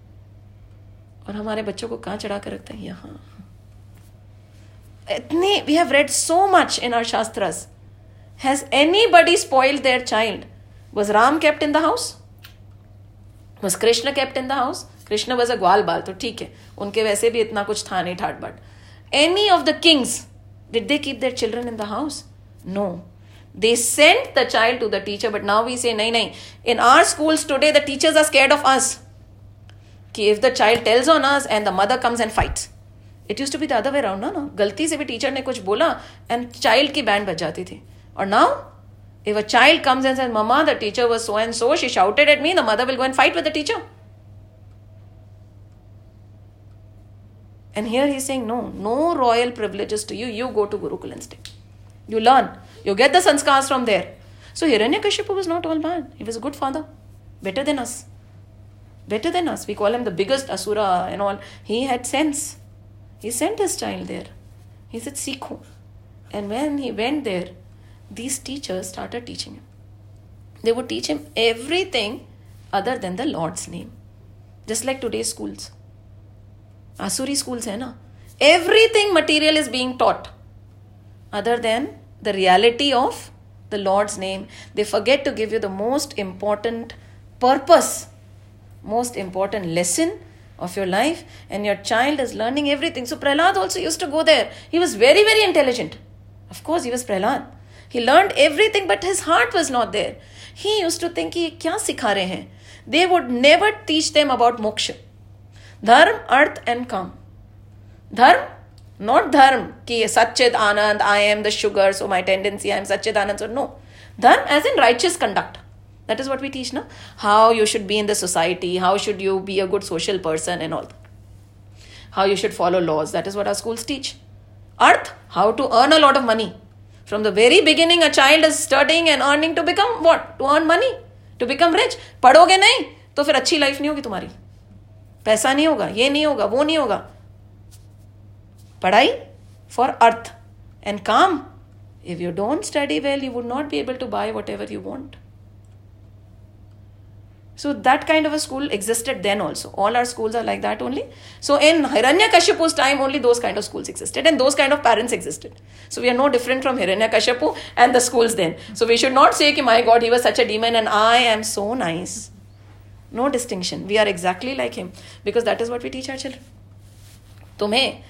और हमारे बच्चों को कहाँ चढ़ा कर रखते हैं यहाँ इतनी we have read so much in are shastras has any buddy spoiled there child was Ram kept in the house बस Krishna kept in the house Krishna was a bal तो ठीक है, उनके वैसे भी इतना कुछ था नहीं ठाट but any of the kings did they keep their children in the house no they sent the child to the teacher but now we say नहीं नहीं in our school today the teachers are scared of us कि if the child tells on us and the mother comes and fights it used to be the other way round ना गलती से भी teacher ने कुछ बोला and child की band बच जाती थी। और now if a child comes and says mama the teacher was so and so she shouted at me the mother will go and fight with the teacher and here he's saying no no royal privileges to you you go to gurukul instead you learn you get the sanskars from there so hiranyakashipu was not all bad he was a good father better than us better than us. We call him the biggest asura and all. He had sense. He sent his child there. He said, Sikho. And when he went there, these teachers started teaching him. They would teach him everything other than the Lord's name. Just like today's schools. Asuri schools, hai na? Everything material is being taught other than the reality of the Lord's name. They forget to give you the most important purpose most important lesson of your life and your child is learning everything. So Prahlad also used to go there. He was very, very intelligent. Of course, he was Prahlad he learned everything but his heart was not there. He used to think kya sikhare hain they would never teach them about moksha. Dharma, arth and kam. Dharma, not dharma, ki sachchit anand i am the sugar so my tendency i am sachchit anand so no. Dharma as in righteous conduct. That is what we teach now how you should be in the society how should you be a good social person and all. How you should follow laws. That is what our schools teach. Arth how to earn a lot of money from the very beginning a child is studying and earning to become what? To earn money to become rich. padhoge nahi to fir achhi life nahi hogi tumhari paisa nahi hoga ye nahi hoga wo nahi hoga padhai for arth and kam if you don't study well you would not be able to buy whatever you want. So that kind of a school existed then also. All our schools are like that only. So in Hiranyakashipu's time, only those kind of schools existed and those kind of parents existed. So we are no different from Hiranyakashipu and the schools then. So we should not say, my God, he was such a demon and I am so nice. No distinction. We are exactly like him because that is what we teach our children. तुम्हें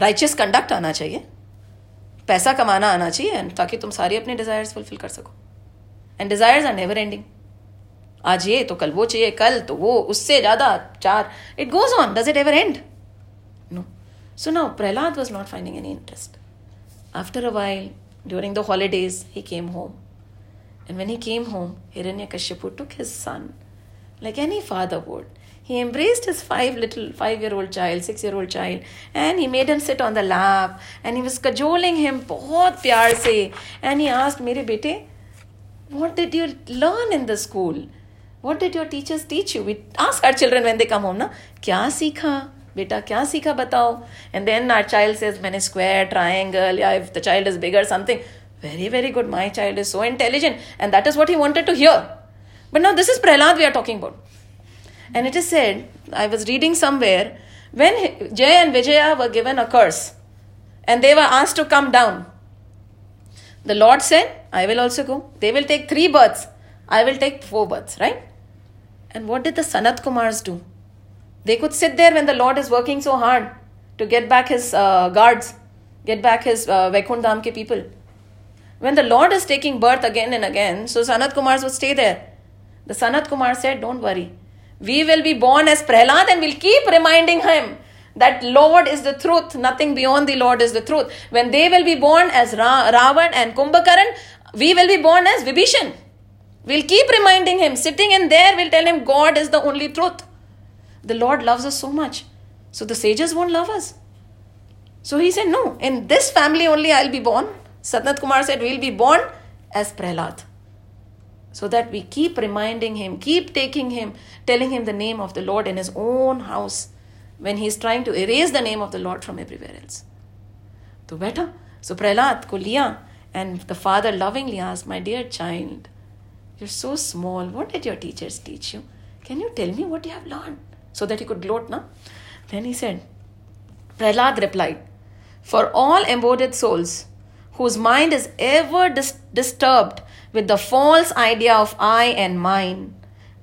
righteous conduct आना चाहिए पैसा कमाना आना चाहिए ताकि तुम सारी अपने डिजायर्स फुलफिल कर सको and desires are never ending आज ये तो कल वो चाहिए कल तो वो उससे ज़्यादा चार it goes on does it ever end no so no Prahlad was not finding any interest after a while during the holidays he came home And when he came home, Hiranyakashipu took his son, like any father would. He embraced his five little five year old child, six year old child, and he made him sit on the lap and he was cajoling him बहुत प्यार से and he asked मेरे बेटे what did you learn in the school? What did your teachers teach you? We ask our children when they come home na? Kya sikha beta kya sikha batao? And then our child says मैंने square triangle yeah if the child is bigger something. Very very good. My child is so intelligent. And that is what he wanted to hear. But now this is prahlad we are talking about. And it is said i was reading somewhere when jay and vijaya were given a curse and they were asked to come down. The lord said i will also go. They will take three births. I will take four births right and what did the Sanat Kumars do? They could sit there when the Lord is working so hard to get back his uh, guards, get back his uh, people. When the Lord is taking birth again and again, so Sanat Kumars would stay there. The Sanat Kumar said, Don't worry. We will be born as Prahlad and we'll keep reminding him that Lord is the truth, nothing beyond the Lord is the truth. When they will be born as Ra- Ravan and Kumbhakaran, we will be born as Vibhishan. We'll keep reminding him. Sitting in there, we'll tell him God is the only truth. The Lord loves us so much. So the sages won't love us. So he said, No, in this family only I'll be born. Sanat Kumar said, We'll be born as Prahlad. So that we keep reminding him, keep taking him, telling him the name of the Lord in his own house when he is trying to erase the name of the Lord from everywhere else. So, बेटा so Prahlad को लिया and the father lovingly asked, "My dear child." You're so small. What did your teachers teach you? Can you tell me what you have learned? So that he could gloat, na? Then he said, Prahlad replied, For all embodied souls whose mind is ever dis- disturbed with the false idea of I and mine,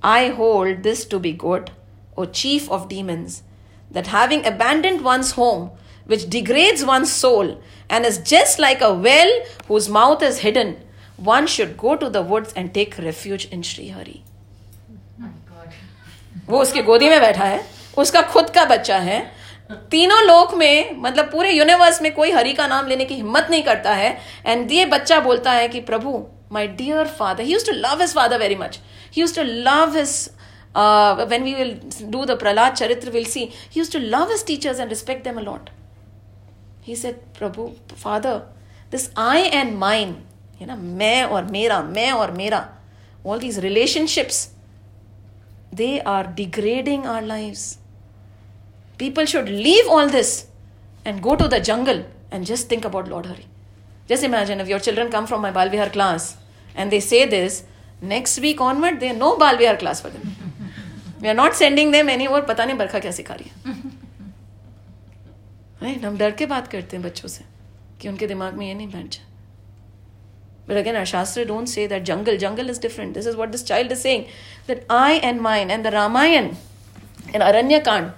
I hold this to be good, O chief of demons, that having abandoned one's home, which degrades one's soul and is just like a well whose mouth is hidden, one should go to the woods and take refuge in Shri Hari. Oh वो उसके गोदी में बैठा है उसका खुद का बच्चा है। तीनों लोक में मतलब पूरे यूनिवर्स में कोई हरि का नाम लेने की हिम्मत नहीं करता है। एंड ये बच्चा बोलता है कि Prabhu my dear father he to love his father very much he to love his when we will do the Prahlad charitra will see he to love his teachers and respect them a lot he said Prabhu father this I and mind है ना? मैं और मेरा, मैं और मेरा। All these relationships they are degrading our life people should leave all this and go to the jungle and just think about Lord Hari just imagine your children come from my Bal Vihar class and they say this next week onward they know Bal Vihar class for them we are not sending they many और पता नहीं बरखा क्या सिखा रही है। हम डर के बात करते हैं बच्चों से कि उनके दिमाग में ये नहीं बैठ जाए। But again, our Shastra don't say that jungle. Jungle is different. This is what this child is saying. That I and mine and the Ramayan in Aranyakand,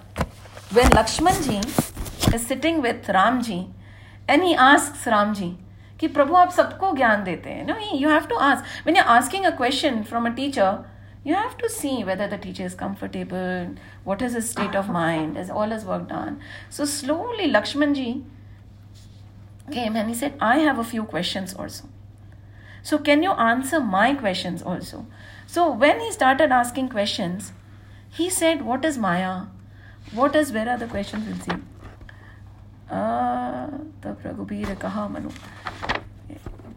when Lakshman ji is sitting with Ramji and he asks Ramji, कि प्रभु आप सबको ज्ञान देते हैं no you have to ask when you asking a question from a teacher you have to see whether the teacher is comfortable, what is his state of mind, is all his work done. So slowly Lakshmanji came and he said, I have a few questions also. So can you answer my questions also? So when he started asking questions, he said, What is Maya? What is where are the questions? We'll see. The Pragubir Kaha Manu.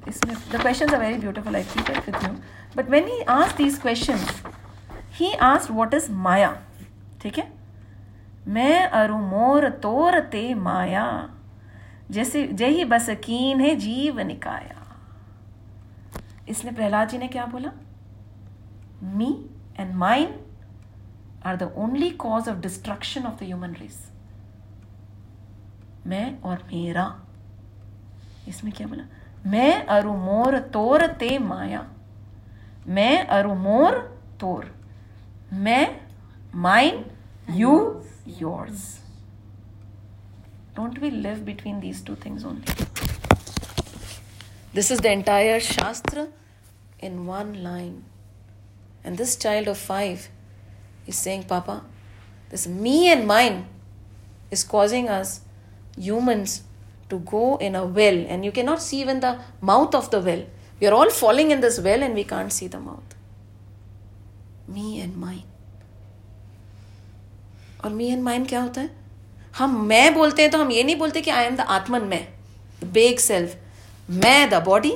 The questions are very beautiful. I keep it with you. But when he asked these questions, he asked what is Maya. ठीक है मैं अरु मोर तोर ते माया जैसे जही बस कीन है जीव निकाया इसलिए प्रहलाद जी ने क्या बोला? Me and mine are the only cause of destruction of the human race मैं और मेरा। इसमें क्या बोला? मैं अरु मोर तोर ते माया। मैं अरु मोर तोर। मैं mine you yours Don't we live between these two things only? This is the entire Shastra in one line. And this child of five is saying, Papa, this me and mine is causing us humans to go in a well, and you cannot see even the mouth of the well. We are all falling in this well and we can't see the mouth. Me and mine. और me and mind क्या होता है हम मैं बोलते हैं तो हम ये नहीं बोलते कि आई एम द आत्मन मैं बेग सेल्फ मैं द बॉडी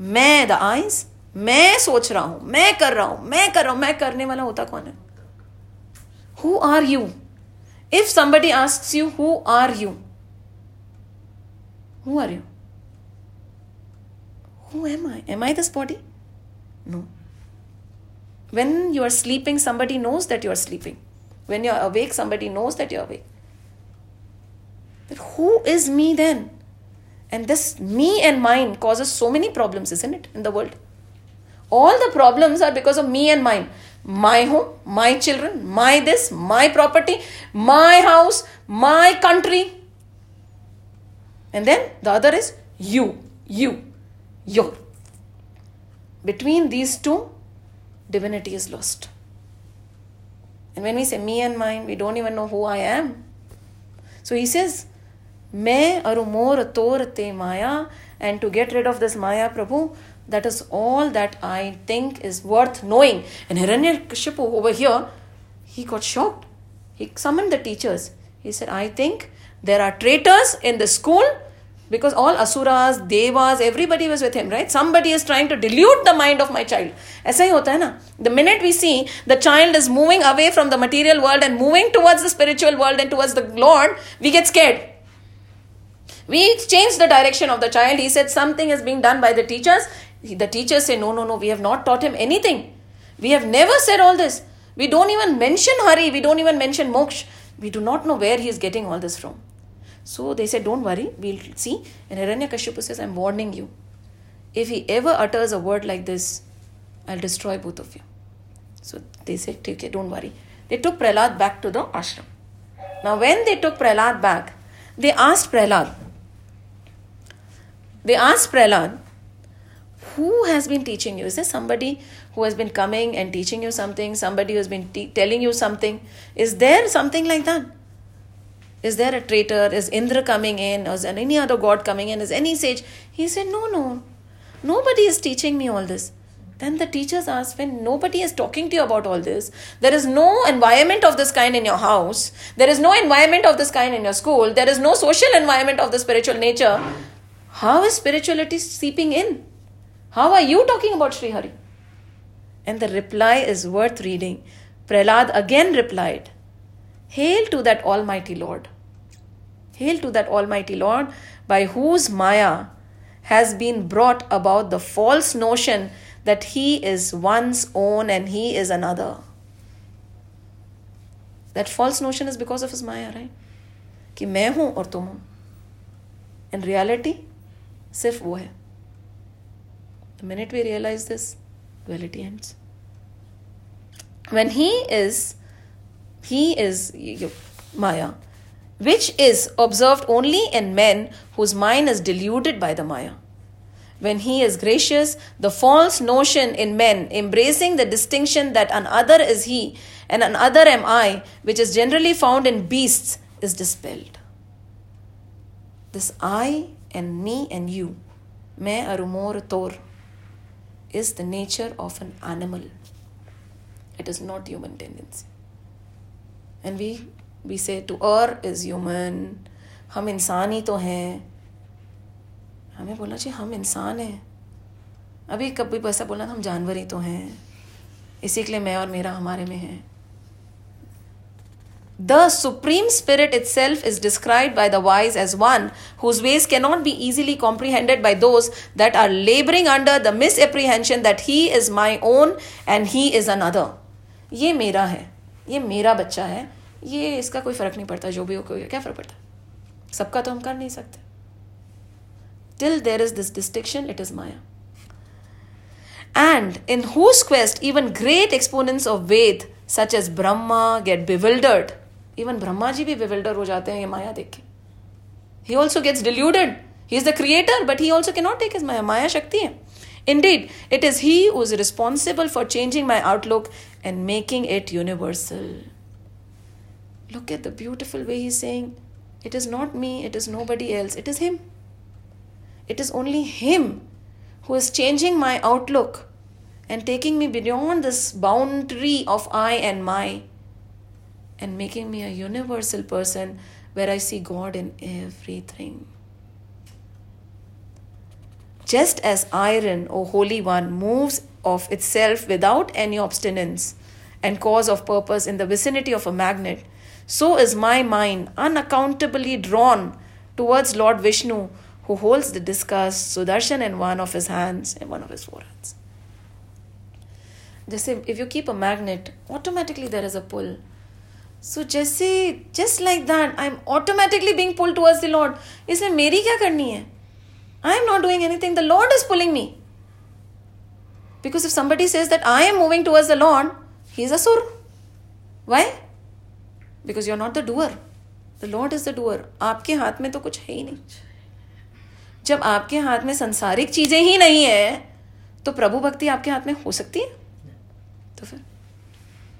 मैं द आईज मैं सोच रहा हूँ, मैं कर रहा हूँ, मैं कर रहा हूँ, मैं करने वाला होता कौन है? Who are you if somebody ask you who are you who are you who am I am I this body no when you are sleeping somebody knows that you are sleeping when you are awake somebody knows that you awake who is me then and this me and mine causes so many problems isn't it in the world? All the problems are because of me and mine. My home my children my this my property my house my country. And then the other is you you your. Between these two divinity is lost. And when we say me and mine, we don't even know who I am. So he says, Me aru mor tor te maya, and to get rid of this maya, Prabhu, that is all that I think is worth knowing. And Hiranyakashipu over here, he got shocked. He summoned the teachers. He said, I think there are traitors in the school because all asuras devas everybody was with him right somebody is trying to dilute the mind of my child ऐसा ही होता है ना the minute we see the child is moving away from the material world and moving towards the spiritual world and towards the lord we get scared we change the direction of the child he said something is being done by the teachers the teachers say no no no we have not taught him anything we have never said all this we don't even mention hari we don't even mention Moksh. we do not know where he is getting all this from so they said, Don't worry, we'll see. And Hiranyakashipu says, I'm warning you. If he ever utters a word like this, I'll destroy both of you. So they said, Okay, don't worry. They took Prahlad back to the ashram. Now, when they took Prahlad back, they asked Prahlad, they asked Prahlad, who has been teaching you? Is there somebody who has been coming and teaching you something? Somebody who has been te- telling you something? Is there something like that? Is there a traitor? Is Indra coming in? Or is there any other god coming in? Is any sage? He said, No, no. Nobody is teaching me all this. Then the teachers asked, When nobody is talking to you about all this, there is no environment of this kind in your house, there is no environment of this kind in your school, there is no social environment of the spiritual nature. How is spirituality seeping in? How are you talking about Sri Hari? And the reply is worth reading. Prahlad again replied, Hail to that Almighty Lord. Hail to that Almighty Lord, by whose Maya has been brought about the false notion that He is one's own and He is another. That false notion is because of His Maya, right? कि मैं हूं और तुम हो in reality सिर्फ वो है the minute we realize this duality ends when he is he is maya which is observed only in men whose mind is deluded by the Maya. When he is gracious, the false notion in men, embracing the distinction that another is he and another am I, which is generally found in beasts, is dispelled. This I and me and you, me arumor tor, is the nature of an animal. It is not human tendency. And we we say to और is human हम इंसान ही तो हैं हमें बोलना चाहिए हम इंसान हैं अभी कभी ऐसा बोलना हम जानवर ही तो हैं इसी के लिए मैं और मेरा हमारे में है The Supreme Spirit itself is described by the wise as one whose ways cannot be easily comprehended by those that are laboring under the misapprehension that he is my own and he is another. ये मेरा है ये मेरा बच्चा है ये इसका कोई फ़र्क नहीं पड़ता जो भी हो कोई क्या फ़र्क पड़ता सबका तो हम कर नहीं सकते till there is this distinction it is Maya and in whose quest even great exponents of Veda such as Brahma gate bewildered even Brahma ji भी विविल्डर हो जाते हैं ये माया देख के। He also gets deluded he is the creator but he also can not take is maya माया शक्ति है indeed it is he who's responsible for changing my outlook and making it universal look at the beautiful way he Seng it is not me it is nobody else it is him it is only him who is changing my outlook and taking me beyond this boundary of I and my and making me a universal person where I see God in everything. Just as iron, O Holy One, moves of itself without any obstinance and cause of purpose in the vicinity of a magnet, so is my mind unaccountably drawn towards Lord Vishnu, who holds the discus Sudarshan in one of his hands and one of his forehands. Just if you keep a magnet, automatically there is a pull. So जैसे just like that I am automatically being pull towards the lord इसमें मेरी क्या करनी है? I am not doing anything the lord is pulling me because if somebody says that I am moving towards the lord he is asur why because you are not the doer the lord is the doer आपके हाथ में तो कुछ है ही नहीं। जब आपके हाथ में संसारिक चीज़ें ही नहीं है तो प्रभु भक्ति आपके हाथ में हो सकती है? तो फिर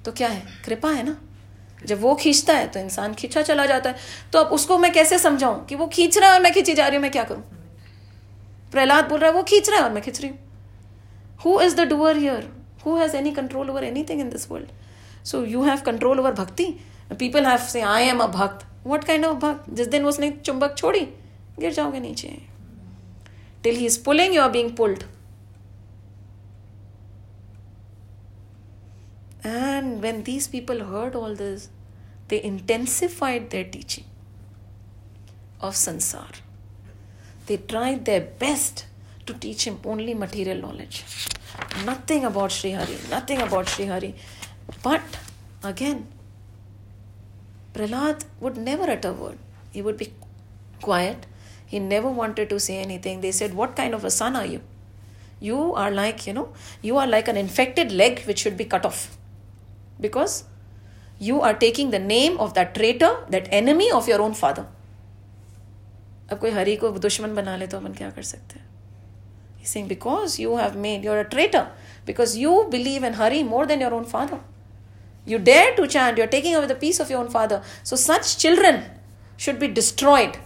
तो क्या है? कृपा है ना? जब वो खींचता है तो इंसान खींचा चला जाता है। तो अब उसको मैं कैसे समझाऊं कि वो खींच रहा है और मैं खींची जा रही हूँ, मैं क्या करूँ? प्रहलाद बोल रहा है, वो खींच रहा है और मैं खींच रही हूँ। Who is the doer here who has any control over anything in this world so you have control over bhakti people have say I am अ भक्त वट काइंड ऑफ़ भक्त जिस दिन उसने चुंबक छोड़ी, गिर जाओगे नीचे। Till he is pulling you are being pulled. And when these people heard all this they intensified their teaching of sansar they tried their best to teach him only material knowledge nothing about Sri Hari, nothing about Sri Hari. But again, Prahlad would never utter a word. He would be quiet. He never wanted to say anything. They said, What kind of a son are you? You are like, you know, you are like an infected leg which should be cut off. Because you are taking the name of that traitor, that enemy of your own father. अब कोई हरी को दुश्मन बना ले तो अपन क्या कर सकते हैं He's saying, Because you have made, you're a traitor, because you believe in Hari more than your own father. You dare to chant, you're taking away the peace of your own father. So, such children should be destroyed.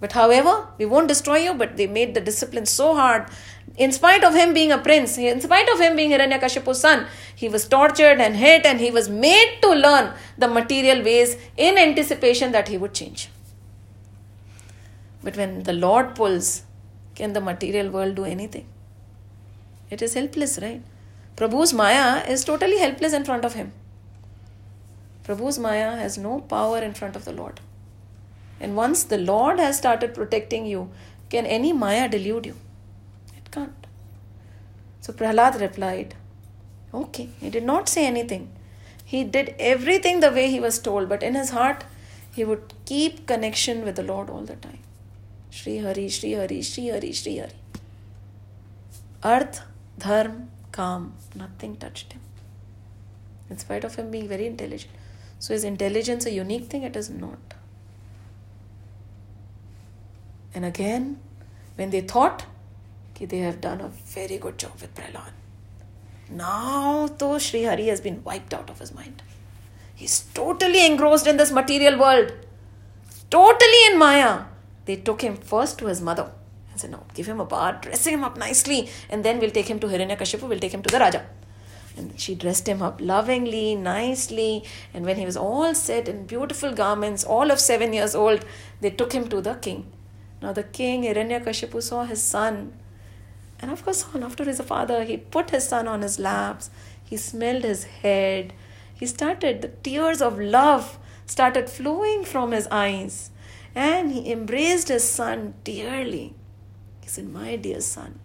But however, we won't destroy you, but they made the discipline so hard. In spite of him being a prince, in spite of him being Hiranyakashipu's son, he was tortured and hit and he was made to learn the material ways in anticipation that he would change. But when the Lord pulls, can the material world do anything? It is helpless, right? Prabhu's Maya is totally helpless in front of him. Prabhu's Maya has no power in front of the Lord. And once the Lord has started protecting you, can any Maya delude you? It can't. So Prahlad replied, Okay, he did not say anything. He did everything the way he was told, but in his heart, he would keep connection with the Lord all the time. Shri Hari, Shri Hari, Shri Hari, Shri Hari. Arth, Dharm, Kam, nothing touched him. In spite of him being very intelligent. So is intelligence a unique thing? It is not. And again, when they thought that they have done a very good job with Prahlad, now though Sri Hari has been wiped out of his mind. He's totally engrossed in this material world, totally in Maya they took him first to his mother and said, No, give him a bath, dress him up nicely, and then we'll take him to Hiranyakashipu, we'll take him to the Raja. And she dressed him up lovingly, nicely, and when he was all set in beautiful garments, all of seven years old, they took him to the king. Now the king, Hiranyakashipu, saw his son, and of course, after his father, he put his son on his laps, he smelled his head, he started, the tears of love started flowing from his eyes and he embraced his son dearly. He said, My dear son.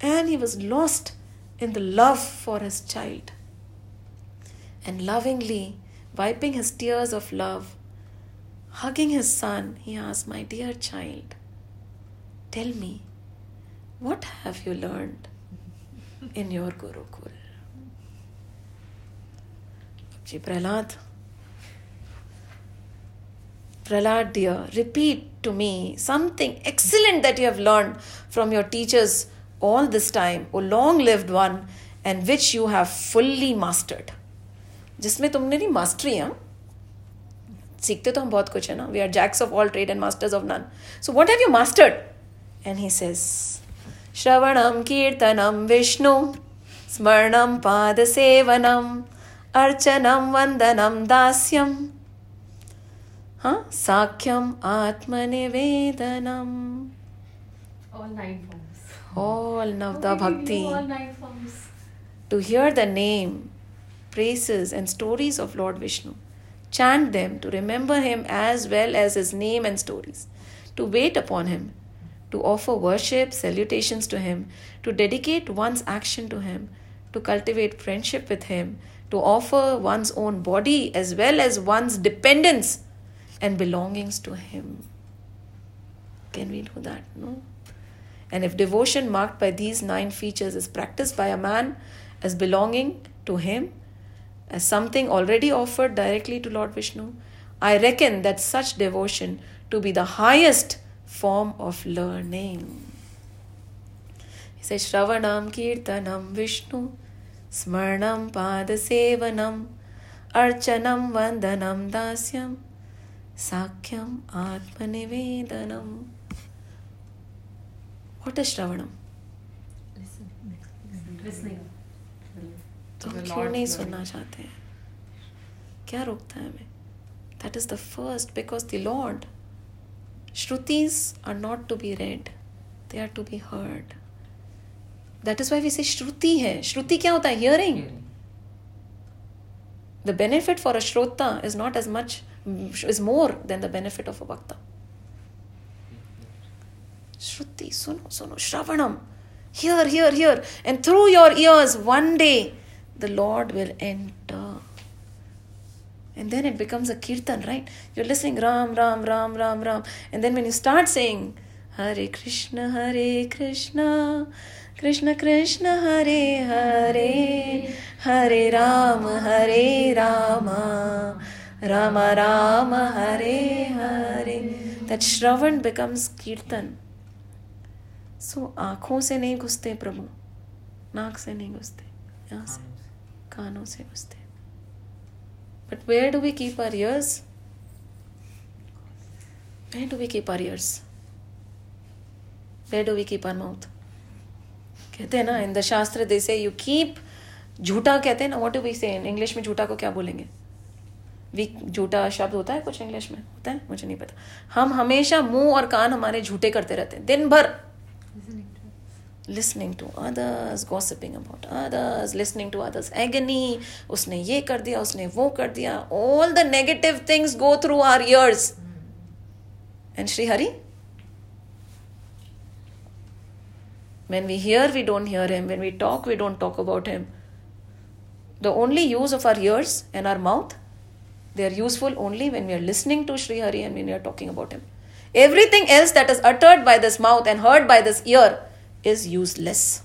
And he was lost in the love for his child. And lovingly, wiping his tears of love, hugging his son, he asked, My dear child, tell me, what have you learned in your Gurukul? Ji Prahlad Prahlad, dear, repeat to me something excellent that you have learned from your teachers all this time, O long lived one, and which you have fully mastered. जिसमें तुमने नहीं mastery है सीखते तो हम बहुत कुछ है ना। We are jacks of all trade and masters of none so what have you mastered and he says श्रवणम कीर्तनम विष्णु स्मरणम पाद सेवनम अर्चनम वंदनम दास्यम हाँ साख्यम atmanivedanam all navadha bhakti to hear the name praises and stories of lord Vishnu Chant them to remember him as well as his name and stories. To wait upon him. To offer worship, salutations to him. To dedicate one's action to him. To cultivate friendship with him. To offer one's own body as well as one's dependence and belongings to Him. Can we do that? No. And if devotion marked by these nine features is practiced by a man as belonging to Him, as something already offered directly to Lord Vishnu, I reckon that such devotion to be the highest form of learning. He says, Shravanam Kirtanam Vishnu, Smarnam Padasevanam, Archanam Vandanam Dasyam, Sakyam Atmanivedanam. What is Shravanam? Listening. तो हम क्यों नहीं सुनना चाहते हैं? क्या रोकता है हमें? That is the first because the lord shrutis are not to be read they are to be heard that is why we say shruti है। श्रुति क्या होता है? Hearing the benefit for a shrota is not as much is more than the benefit of a vakta श्रुति सुनो सुनो shravanam hear hear hear and through your ears one day the Lord will enter. And then it becomes a kirtan, right? You're listening Ram, Ram, Ram, Ram, Ram. And then when you start saying Hare Krishna, Hare Krishna, Krishna Krishna, Hare Hare, Hare Rama, Hare Rama, Rama Rama, Hare Hare. That Shravan becomes kirtan. So आँखों से नहीं घुसते प्रभु नाक से नहीं घुसते यहाँ से कानों से घुसते but where do we keep our ears where do we keep our ears where do we keep our mouth कहते हैं ना इन द शास्त्र दे से यू कीप झूठा, कहते हैं ना what do we say English में झूठा को क्या बोलेंगे? वी झूठा शब्द होता है कुछ इंग्लिश में? होता है? मुझे नहीं पता। हम हमेशा मुँह और कान हमारे झूठे करते रहते हैं। दिन भर। listening to others, gossiping about others, listening to others' agony. उसने ये कर दिया उसने वो कर दिया all the negative things go through our ears. And Sri Hari? When we hear, we don't hear him. When we talk, we don't talk about him. The only use of our ears and our mouth, they are useful only when we are listening to Sri Hari and when we are talking about him. Everything else that is uttered by this mouth and heard by this ear is useless.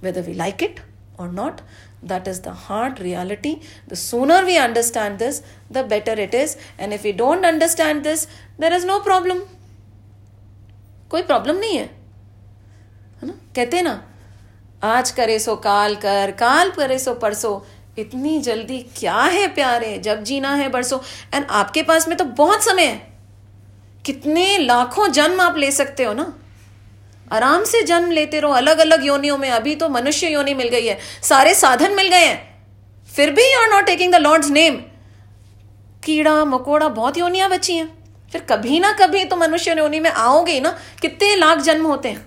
Whether we like it or not, that is the hard reality. The sooner we understand this, the better it is. And if we don't understand this, there is no problem. कोई problem नहीं है है ना कहते हैं ना आज करे सो काल कर काल करे सो परसो इतनी जल्दी क्या है प्यारे जब जीना है बरसो एंड आपके पास में तो बहुत समय है कितने लाखों जन्म आप ले सकते हो ना आराम से जन्म लेते रहो अलग अलग योनियों में। अभी तो मनुष्य योनि मिल गई है। सारे साधन मिल गए हैं। फिर भी you are not taking the lord's name कीड़ा, मकोड़ा, बहुत योनियाँ बची हैं। फिर कभी ना कभी तो मनुष्य योनि में आओगे ना। कितने लाख जन्म होते हैं।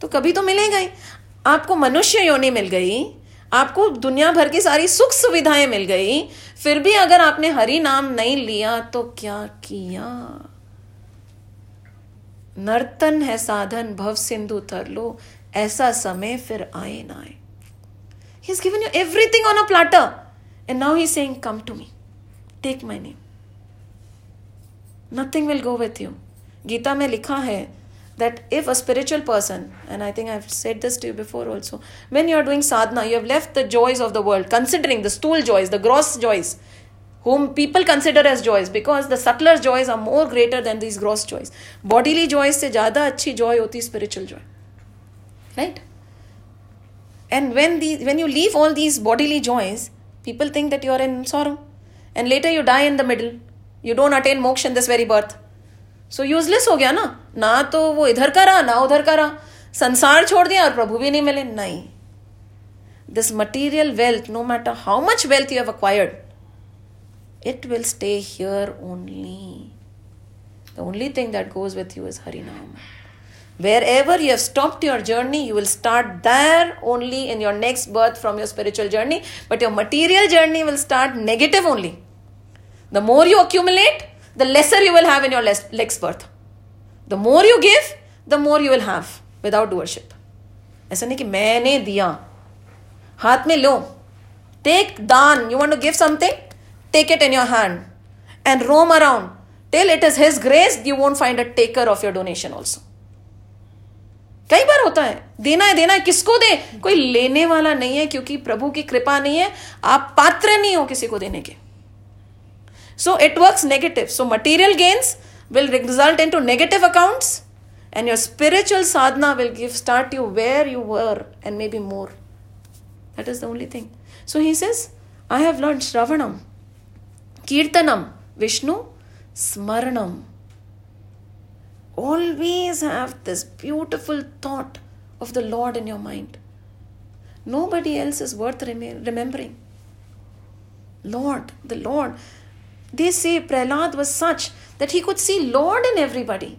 तो कभी तो मिलेगा ही। आपको मनुष्य योनि मिल गई। आपको दुनिया भर की सारी सुख सुविधाएँ मिल गई। फिर भी अगर आपने हरि नाम नहीं लिया तो क्या किया? नर्तन है साधन भव सिंधु तर लो ऐसा समय फिर आए ना आए he given you everything on a platter and now he saying come to me take my name nothing will go with you Gita में लिखा है that if a spiritual person, and I think I've said this to you before also, when you are doing sadhana, you have left the joys of the world, considering the stool joys, the gross joys, whom people consider as joys, because the subtler joys are more greater than these gross joys. Bodily joys से ज़्यादा अच्छी joy होती spiritual joy, right? And when the when you leave all these bodily joys, people think that you are in sorrow, and later you die in the middle. You don't attain moksha in this very birth. So useless हो गया ना ना तो वो इधर का रहा ना उधर का रहा संसार छोड़ दिया और प्रभु भी नहीं मिले नहीं this material wealth no matter how much wealth you have acquired it will stay here only the only thing that goes with you is हरिनाम wherever you have stopped your journey you will start there only in your next birth from your spiritual journey but your material journey will start negative only the more you accumulate the lesser you will have in your next birth. The more you give, the more you will have without doership. ऐसा नहीं कि मैंने दिया हाथ में लो take दान you want to give something take it in your hand and roam around till it is his grace, you won't find a taker of your donation also. कई बार होता है, देना है देना है, किसको दे? कोई लेने वाला नहीं है क्योंकि प्रभु की कृपा नहीं है, आप पात्र नहीं हो किसी को देने के। So it work negative so material gains will result into negative account and your spiritual sadhana will give start you where you were and may be more that is the only thing so he says I have learn shravanam Kirtanam, Vishnu, Smaranam. Always have this beautiful thought of the Lord in your mind. Nobody else is worth remembering. Lord, the Lord. They say Prahlad was such that he could see Lord in everybody.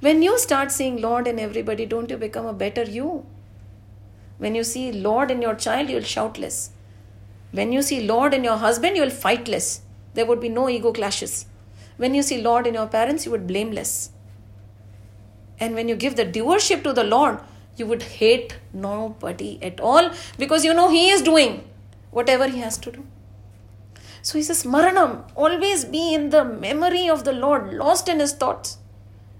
When you start seeing Lord in everybody, don't you become a better you? When you see Lord in your child, you will shout less. When you see Lord in your husband, you will fight less. There would be no ego clashes. When you see Lord in your parents, you would blame less. And when you give the doership to the Lord, you would hate nobody at all because you know He is doing whatever He has to do. So he says, Maranam, always be in the memory of the Lord, lost in his thoughts.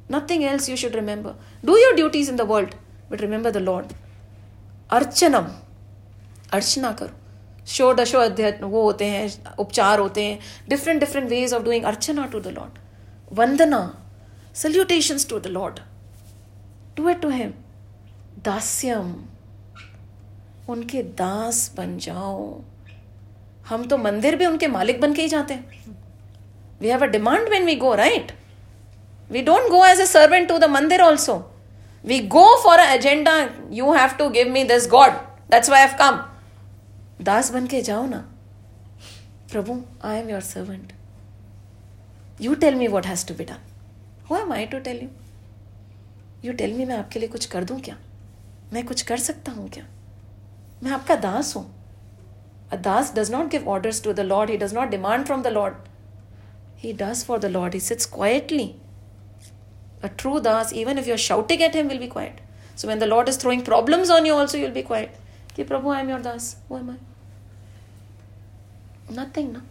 Nothing else you should remember. Do your duties in the world, but remember the Lord. Archanam, Archana. षोडशो अध्याय वो होते हैं, उपचार होते हैं different different ways of doing archana to the lord vandana salutations to the lord do it to him dasyam, उनके दास बन जाओ। हम तो मंदिर भी उनके मालिक बन के ही जाते हैं। We have a demand when we go right we don't go as a servant to the mandir also we go for a agenda you have to give me this god that's why have come दास बन के जाओ ना। Prabhu I am your servant you tell me what has to be done who am I to tell you you tell me मैं आपके लिए कुछ कर दूँ क्या? मैं कुछ कर सकता हूँ क्या? मैं आपका दास हूँ। A das does not give orders to the lord he does not demand from the lord he does for the lord he sits quietly a true das even if you are shouting at him will be quiet so when the lord is throwing problems on you also you'll be quiet कि प्रभु I am your दास. वो M आई Nothing, ना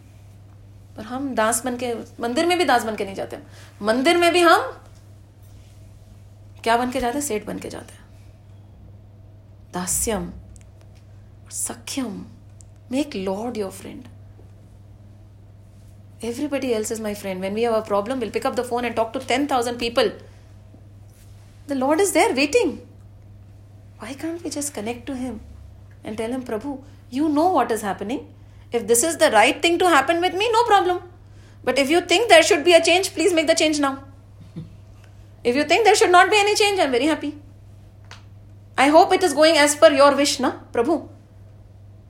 पर हम दास बन के मंदिर में भी दास बन के नहीं जाते मंदिर में भी हम क्या बन के जाते सेठ बन के जाते हैं दास्यम सख्यम Make Lord your friend. Everybody else is my friend. When we have a problem, we'll pick up the phone and talk to 10,000 people. The Lord is there waiting. Why can't we just connect to Him and tell Him, Prabhu, you know what is happening. if this is the right thing to happen with me no problem. But if you think there should be a change please make the change now. If you think there should not be any change i'm very happy. I hope it is going as per your wish na prabhu?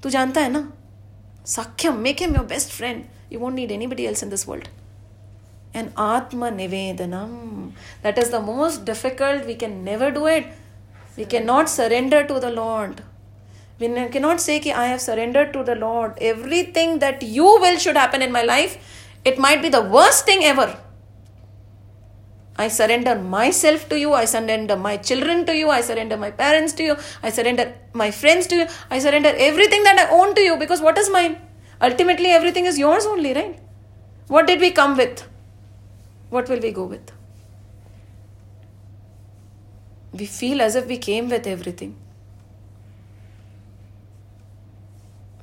Tu janta hai na? Sakhyam make him your best friend. You won't need anybody else in this world. And atma nivedanam that is the most difficult. We can never do it. We cannot surrender to the lord we cannot say ki i have surrendered to the lord everything that you will should happen in my life it might be the worst thing ever I surrender myself to you. I surrender my children to you. I surrender my parents to you. I surrender my friends to you. I surrender everything that I own to you because what is mine? Ultimately, everything is yours only, right? What did we come with? What will we go with? We feel as if we came with everything.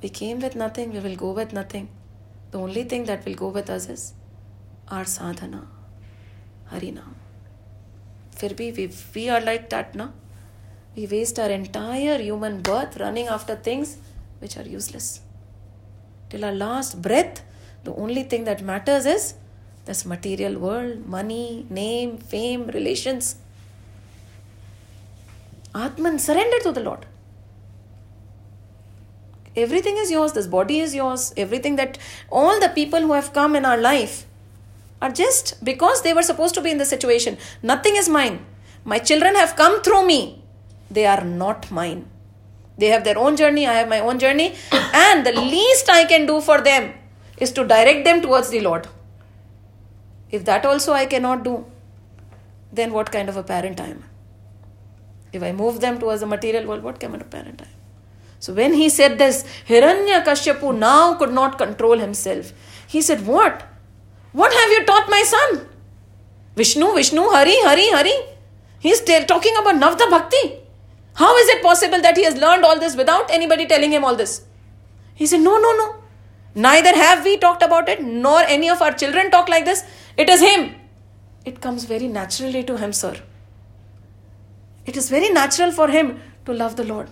We came with nothing, we will go with nothing. The only thing that will go with us is our sadhana, Harinam. Fir bhi we, we are like that, na? We waste our entire human birth running after things which are useless. Till our last breath, the only thing that matters is this material world, money, name, fame, relations. Atman, surrender to the Lord. Everything is yours, this body is yours, everything that all the people who have come in our life are just because they were supposed to be in the situation. Nothing is mine. My children have come through me. They are not mine. They have their own journey, I have my own journey. And the least I can do for them is to direct them towards the Lord. If that also I cannot do, then what kind of a parent I am? If I move them towards the material world, what kind of a parent I am? So when he said this, Hiranyakashipu now could not control himself. He said, What? What have you taught my son? Vishnu, Vishnu, Hari, Hari, Hari. He's t- talking about Navda Bhakti. How is it possible that he has learned all this without anybody telling him all this? He said, No, no, no. Neither have we talked about it, nor any of our children talk like this. It is him. It comes very naturally to him, sir. It is very natural for him to love the Lord.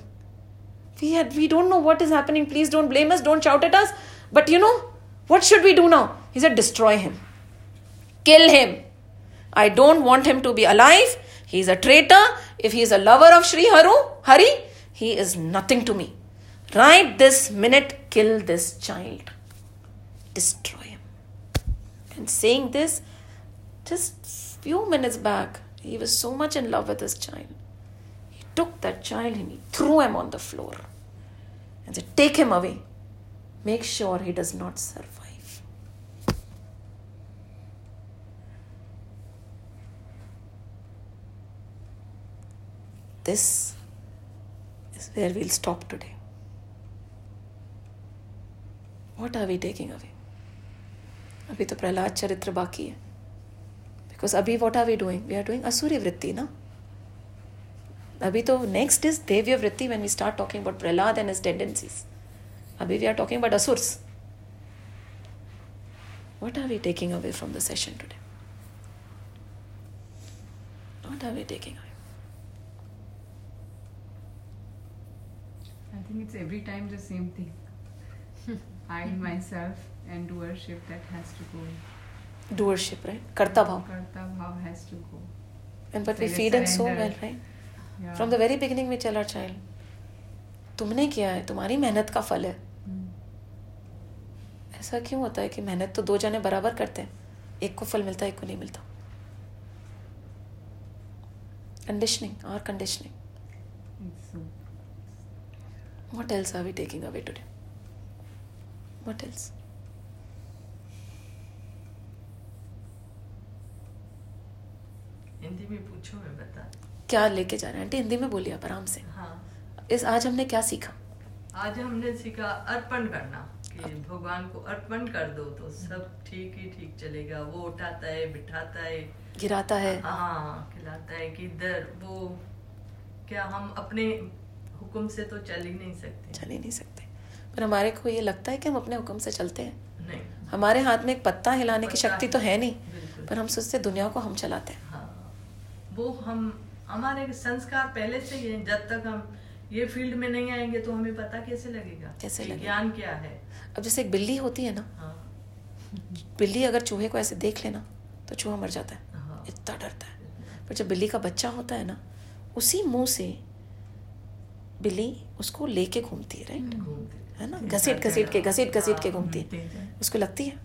We, had, we don't know what is happening. Please don't blame us, don't shout at us. But you know, what should we do now? He said, Destroy him, kill him. I don't want him to be alive. He is a traitor. If he is a lover of Sri Haru, Hari, he is nothing to me. Right this minute, kill this child. Destroy him. And saying this, just few minutes back, he was so much in love with his child He took that child and he threw him on the floor and said, Take him away. Make sure he does not survive. This is where we'll stop today. What are we taking away? अभी तो प्रहलाद चरित्र बाकी है because अभी what are we doing we are doing असुरी वृत्ति ना अभी तो नेक्स्ट इज देव्य वृत्ति when we start talking about Prahlad and his tendencies अभी we are talking about असुर्स what are we taking away from the session today what are we taking away I think it's every time the same thing. I myself and doership that has to go. doership right karta bhav Karta bhav has to go. and but we There is feed it so surrender. well right From the very beginning we tell child तुमने किया है तुम्हारी मेहनत का फल है. Hmm. ऐसा क्यों होता है कि मेहनत तो दो जने बराबर करते हैं एक को फल मिलता है एक को नहीं मिलता? कंडीशनिंग और conditioning what else are we taking away today what else Hindi में पूछो मैं क्या लेके जा रहे हैं? आंटी हिंदी में बोलिए आप आराम से। हाँ। इस आज हमने क्या सीखा? आज हमने सीखा अर्पण करना। भगवान को अर्पण कर दो तो सब ठीक ही ठीक चलेगा। वो उठाता है बिठाता है। गिराता है। हाँ खिलाता है कि इधर वो क्या हम अपने हुक्म से तो चल ही नहीं सकते। चल ही नहीं सकते। पर हमारे को ये लगता है कि हम अपने हुक्म से चलते हैं। नहीं। हमारे हाथ में एक पत्ता हिलाने की पत्ता शक्ति तो है। नहीं पर हम सोचते दुनिया को हम चलाते हैं। हाँ। वो हम हमारे संस्कार पहले से ही जब तक हम ये फ़ील्ड में नहीं आएँगे तो हमें पता कैसे लगेगा कैसे लगेगा? ज्ञान क्या है। अब जैसे एक बिल्ली होती है ना हाँ। बिल्ली अगर चूहे को ऐसे देख लेना तो चूहा मर जाता है। हाँ। इतना डरता है। पर जब बिल्ली का बच्चा होता है ना उसी मुँह से बिल्ली उसको लेके घूमती है राइट है। ना? घसीट घसीट के घसीट घसीट के घूमती है। है। उसको लगती है?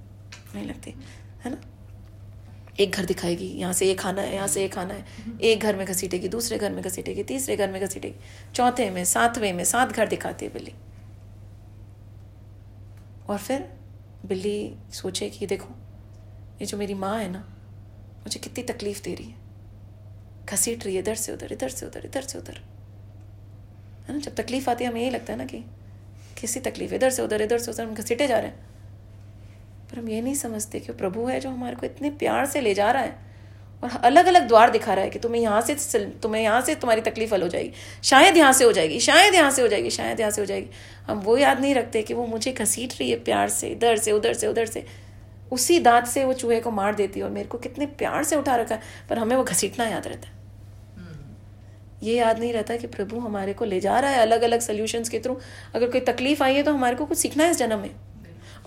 नहीं लगती। है ना? एक घर दिखाएगी, यहाँ से ये खाना है, यहाँ से ये खाना है। एक घर में घसीटेगी, दूसरे घर में घसीटेगी, तीसरे घर में घसीटेगी, चौथे में, सातवें में, सात घर दिखाती है बिल्ली। और फिर बिल्ली सोचे कि देखो, ये जो मेरी माँ है ना, मुझे कितनी तकलीफ़ दे रही है। घसीट रही है, इधर से उधर, इधर से उधर, इधर से उधर। है ना, जब तकलीफ़ आती है, हमें यही लगता है ना कि किसी तकलीफ़ इधर से उधर, इधर से उधर, हम घसीटे जा रहे हैं। पर हम ये नहीं समझते कि प्रभु है जो हमारे को इतने प्यार से ले जा रहा है और अलग अलग द्वार दिखा रहा है कि तुम्हें यहाँ से तुम्हें यहाँ से तुम्हारी तकलीफ़ हल हो जाएगी। शायद यहाँ से हो जाएगी शायद यहाँ से हो जाएगी शायद यहाँ से हो जाएगी। हम वो याद नहीं रखते कि वो मुझे घसीट रही है प्यार से इधर से उधर से उधर से। उसी दांत से वो चूहे को मार देती है और मेरे को कितने प्यार से उठा रखा है पर हमें वो घसीटना याद रहता है। ये याद नहीं रहता कि प्रभु हमारे को ले जा रहा है अलग अलग सोल्यूशंस के थ्रू अगर कोई तकलीफ़ आई है तो हमारे को कुछ सीखना है इस जन्म में।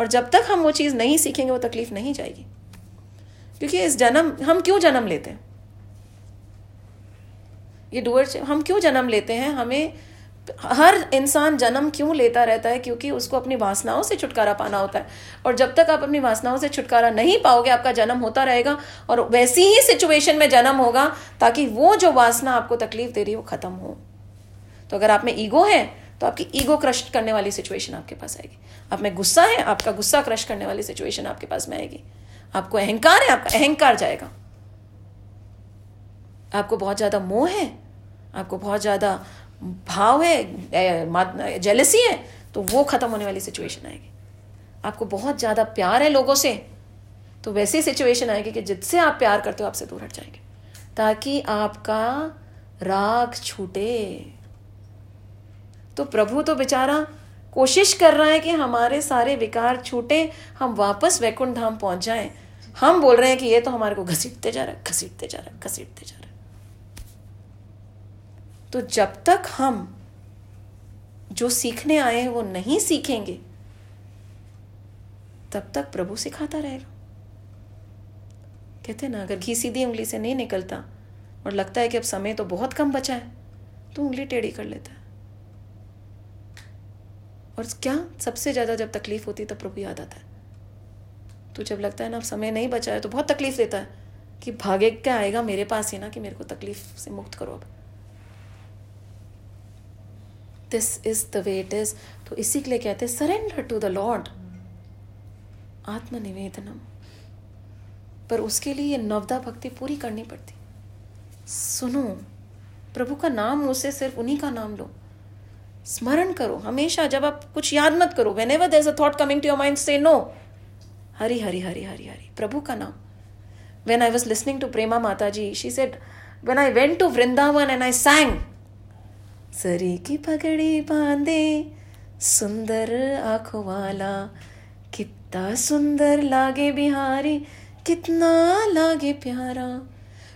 और जब तक हम वो चीज़ नहीं सीखेंगे, वो तकलीफ़ नहीं जाएगी। क्योंकि इस जन्म, हम क्यों जन्म लेते हैं? ये डुअर हम क्यों जन्म लेते हैं? हमें हर इंसान जन्म क्यों लेता रहता है? क्योंकि उसको अपनी वासनाओं से छुटकारा पाना होता है। और जब तक आप अपनी वासनाओं से छुटकारा नहीं पाओगे, आपका जन्म होता रहेगा और वैसी ही सिचुएशन में जन्म होगा ताकि वो जो वासना आपको तकलीफ़ दे रही है, वो खत्म हो। तो अगर आप में ईगो है तो आपकी ईगो क्रश करने वाली सिचुएशन आपके पास आएगी। आप में गुस्सा है, आपका गुस्सा क्रश करने वाली सिचुएशन आपके पास में आएगी। आपको अहंकार है, आपका अहंकार जाएगा। आपको बहुत ज़्यादा मोह है, आपको बहुत ज़्यादा भाव है जेलसी है तो वो खत्म होने वाली सिचुएशन आएगी। आपको बहुत ज़्यादा प्यार है लोगों से तो वैसी सिचुएशन आएगी कि जिससे आप प्यार करते हो, आपसे दूर हट जाएँगे। ताकि आपका राग छूटे। तो प्रभु तो बेचारा कोशिश कर रहा है कि हमारे सारे विकार छूटे, हम वापस वैकुंठ धाम पहुँच जाएँ। हम बोल रहे हैं कि ये तो हमारे को घसीटते जा रहा है, घसीटते जा रहा है, घसीटते जा रहा है। तो जब तक हम जो सीखने आए हैं वो नहीं सीखेंगे, तब तक प्रभु सिखाता रहेगा। कहते ना, अगर घी सीधी उंगली से नहीं निकलता और लगता है कि अब समय तो बहुत कम बचा है तो उंगली टेढ़ी कर लेता है। और क्या? सबसे ज़्यादा जब तकलीफ़ होती है, तब प्रभु याद आता है। तो जब लगता है ना, अब समय नहीं बचा है तो बहुत तकलीफ़ देता है कि भागे क्या आएगा मेरे पास ही ना, कि मेरे को तकलीफ़ से मुक्त करो अब। This is the way it is तो इसी के लिए कहते हैं surrender to the lord atmanivedanam. पर उसके लिए ये नवदा भक्ति पूरी करनी पड़ती। सुनो, प्रभु का नाम मुँह से सिर्फ़ उन्हीं का नाम लो। स्मरण करो, हमेशा जब आप कुछ याद मत करो whenever there a thought coming to your mind say no Hari Hari Hari Hari Hari, प्रभु का नाम। When I was listening to Prema Mata ji she said when I went to Vrindavan and I sang सरी की पगड़ी बांधे सुंदर आँखों वाला कितना सुंदर लागे बिहारी कितना लागे प्यारा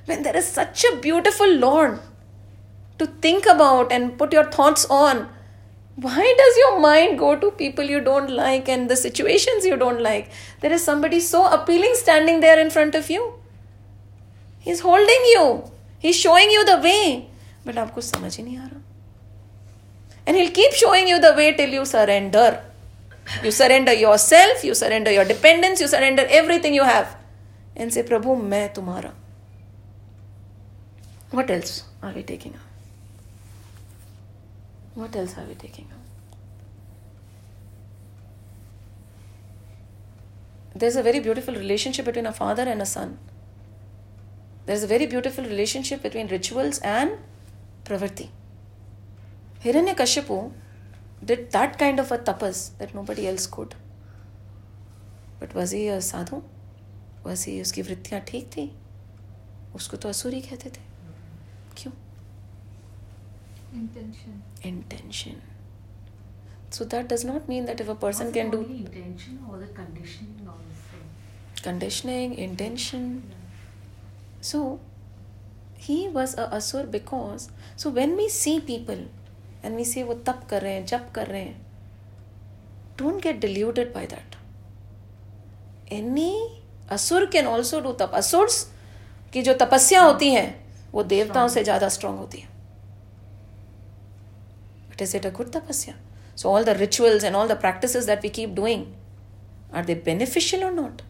when there is such a beautiful lord to think about and put your thoughts on why does your mind go to people you don't like and the situations you don't like there is somebody so appealing standing there in front of you he's holding you he's showing you the way but आपको समझ ही नहीं आ रहा and he'll keep showing you the way till you surrender you surrender yourself you surrender your dependence you surrender everything you have and say prabhu मैं तुम्हारा what else are we taking up What else are we taking up there's a very beautiful relationship between a father and a son there's a very beautiful relationship between rituals and pravrti Hiranyakashipu did that kind of a tapas that nobody else could. But was he a sadhu? Was he उसकी वृत्तियाँ ठीक थी उसको तो असुरी कहते थे क्यों Intention. intention so that does not mean that if a person can do intention or the conditioning same? conditioning intention yeah. so he was a asur because so when we see people and we say वो तप कर रहे हैं जप कर रहे हैं don't get deluded by that any asur can also do tap asurs की जो तपस्या होती है वो देवताओं से ज़्यादा स्ट्रांग होती है Is it a good tapasya? So, all the rituals and all the practices that we keep doing, are they beneficial or not?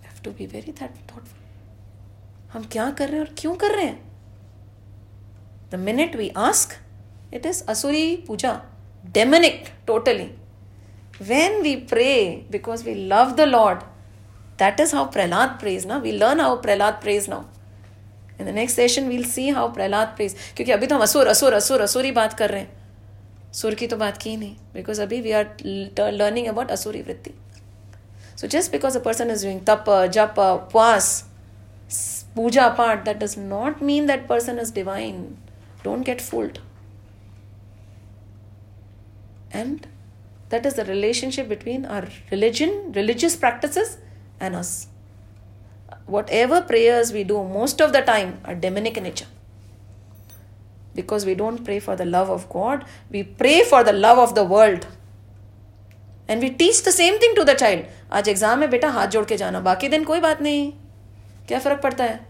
We have to be very that thoughtful. हम क्या कर रहे हैं और क्यों कर रहे हैं the minute we ask it is asuri puja demonic totally when we pray because we love the Lord, that is how Prahlad prays now. We learn how Prahlad prays now. in the next session we'll see how prahlad prays क्योंकि अभी तो हम असुर असुर असुर असुर ही बात कर रहे हैं सुर की तो बात की ही नहीं बिकॉज अभी वी आर लर्निंग अबाउट असुरी वृत्ति so just because a person is doing तप जप उपवास puja part that does not mean that person is divine don't get fooled and that is the relationship between our religion religious practices and us whatever prayers we do most of the time are demonic in nature because we don't pray for the love of god we pray for the love of the world and we teach the same thing to the child आज exam है बेटा हाथ जोड़ के जाना बाकी दिन कोई बात नहीं क्या फ़र्क पड़ता है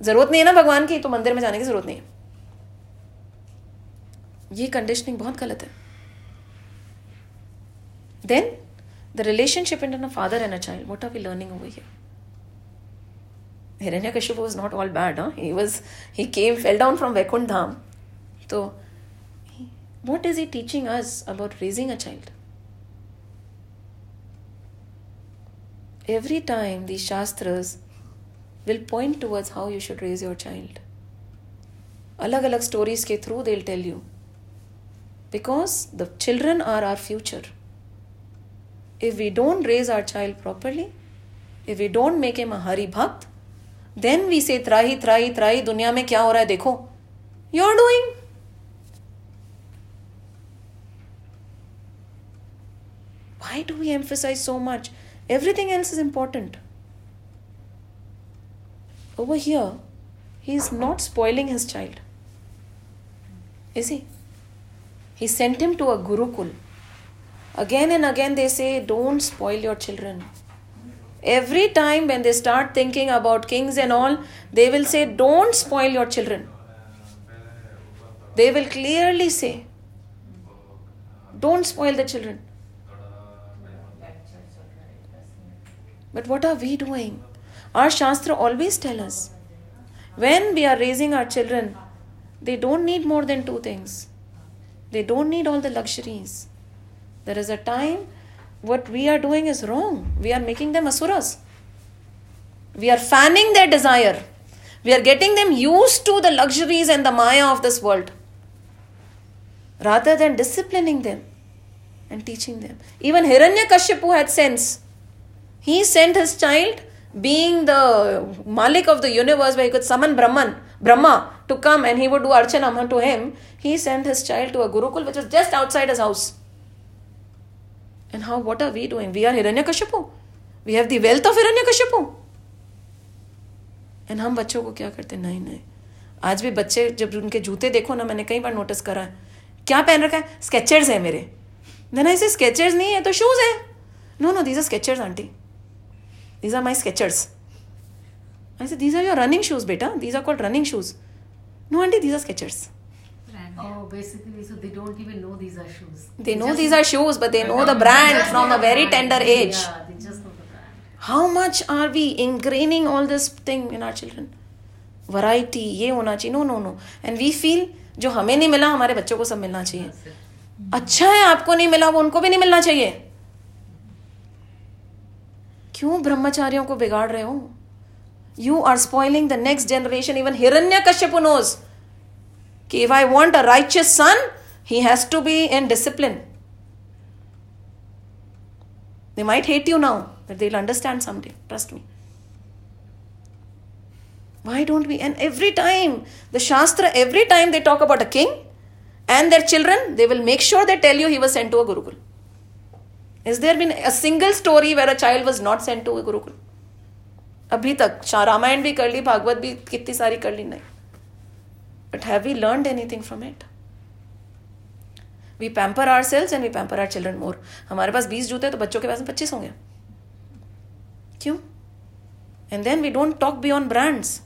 ज़रूरत नहीं है ना भगवान की तो मंदिर में जाने की ज़रूरत नहीं है ये कंडीशनिंग बहुत गलत है then the relationship between a father and a child what are we learning over here Hiranyakashipu was not all bad huh? he was he came fell down from Vaikunt Dham so he- what is he teaching us about raising a child every time these shastras will point towards how you should raise your child अलग अलग stories के through they tell you because the children are are future if we don't raise our child properly, if we don't make him a Hari Bhakt, then we say trahi trahi त्राही दुनिया में क्या हो रहा है देखो. You are doing why do we emphasize so much everything else is important over here he is not spoiling his child is he he sent him to a gurukul again and again they say don't spoil your children Every time when they start thinking about kings and all, they will say, Don't spoil your children. They will clearly say, Don't spoil the children. But what are we doing? Our Shastra always tell us when we are raising our children, they don't need more than two things. They don't need all the luxuries. There is a time what we are doing is wrong. We are making them asuras. We are fanning their desire. We are getting them used to the luxuries and the maya of this world rather than disciplining them and teaching them. Even Hiranyakashipu had sense. He sent his child, being the Malik of the universe, where he could summon Brahman, Brahma to come and he would do Archanam to him. He sent his child to a Gurukul which was just outside his house. And how, what are we doing? We are Hiranyakashipu. We have the wealth of Hiranyakashipu. And हम बच्चों को क्या करते नहीं नहीं। आज भी बच्चे जब उनके जूते देखो ना मैंने कई बार नोटिस करा है। क्या पहन रखा है? स्केचर्स है मेरे। देन ऐसे स्केचर्स नहीं है तो शूज़ है। No no these are Skechers aunty these are my Skechers ऐसे these are your running shoes बेटा. These are called running shoes no aunty these are Skechers Oh, basically, so they don't even know these are shoes. They they know these are shoes, but they know the brand from a very brand. tender age. Yeah, they just know the brand. How much are we ingraining all this thing in our children? Variety, ये होना चाहिए no no no and we feel जो हमें नहीं मिला हमारे बच्चों को सब मिलना चाहिए अच्छा है आपको नहीं मिला वो उनको भी नहीं मिलना चाहिए क्यों ब्रह्मचारियों को बिगाड़ रहे हो you are spoiling the next generation even Hiranyakashipu knows कि if I want a righteous sun he has to be in discipline They might hate you now, but they'll understand someday. Trust me. Why don't we? And every time, the Shastra, every time they talk about a king and their children, they will make sure they tell you he was sent to a Gurukul. Has there been a single story where a child was not sent to a Gurukul? अभी तक शा- रामायण भी कर ली भागवत भी कितनी सारी कर ली नहीं but have we learn anything from it we pamper are sales and we pamper our children more हमारे पास बीस जूते हैं तो बच्चों के पास में पच्चीस होंगे क्यों and then we don't talk beyond brands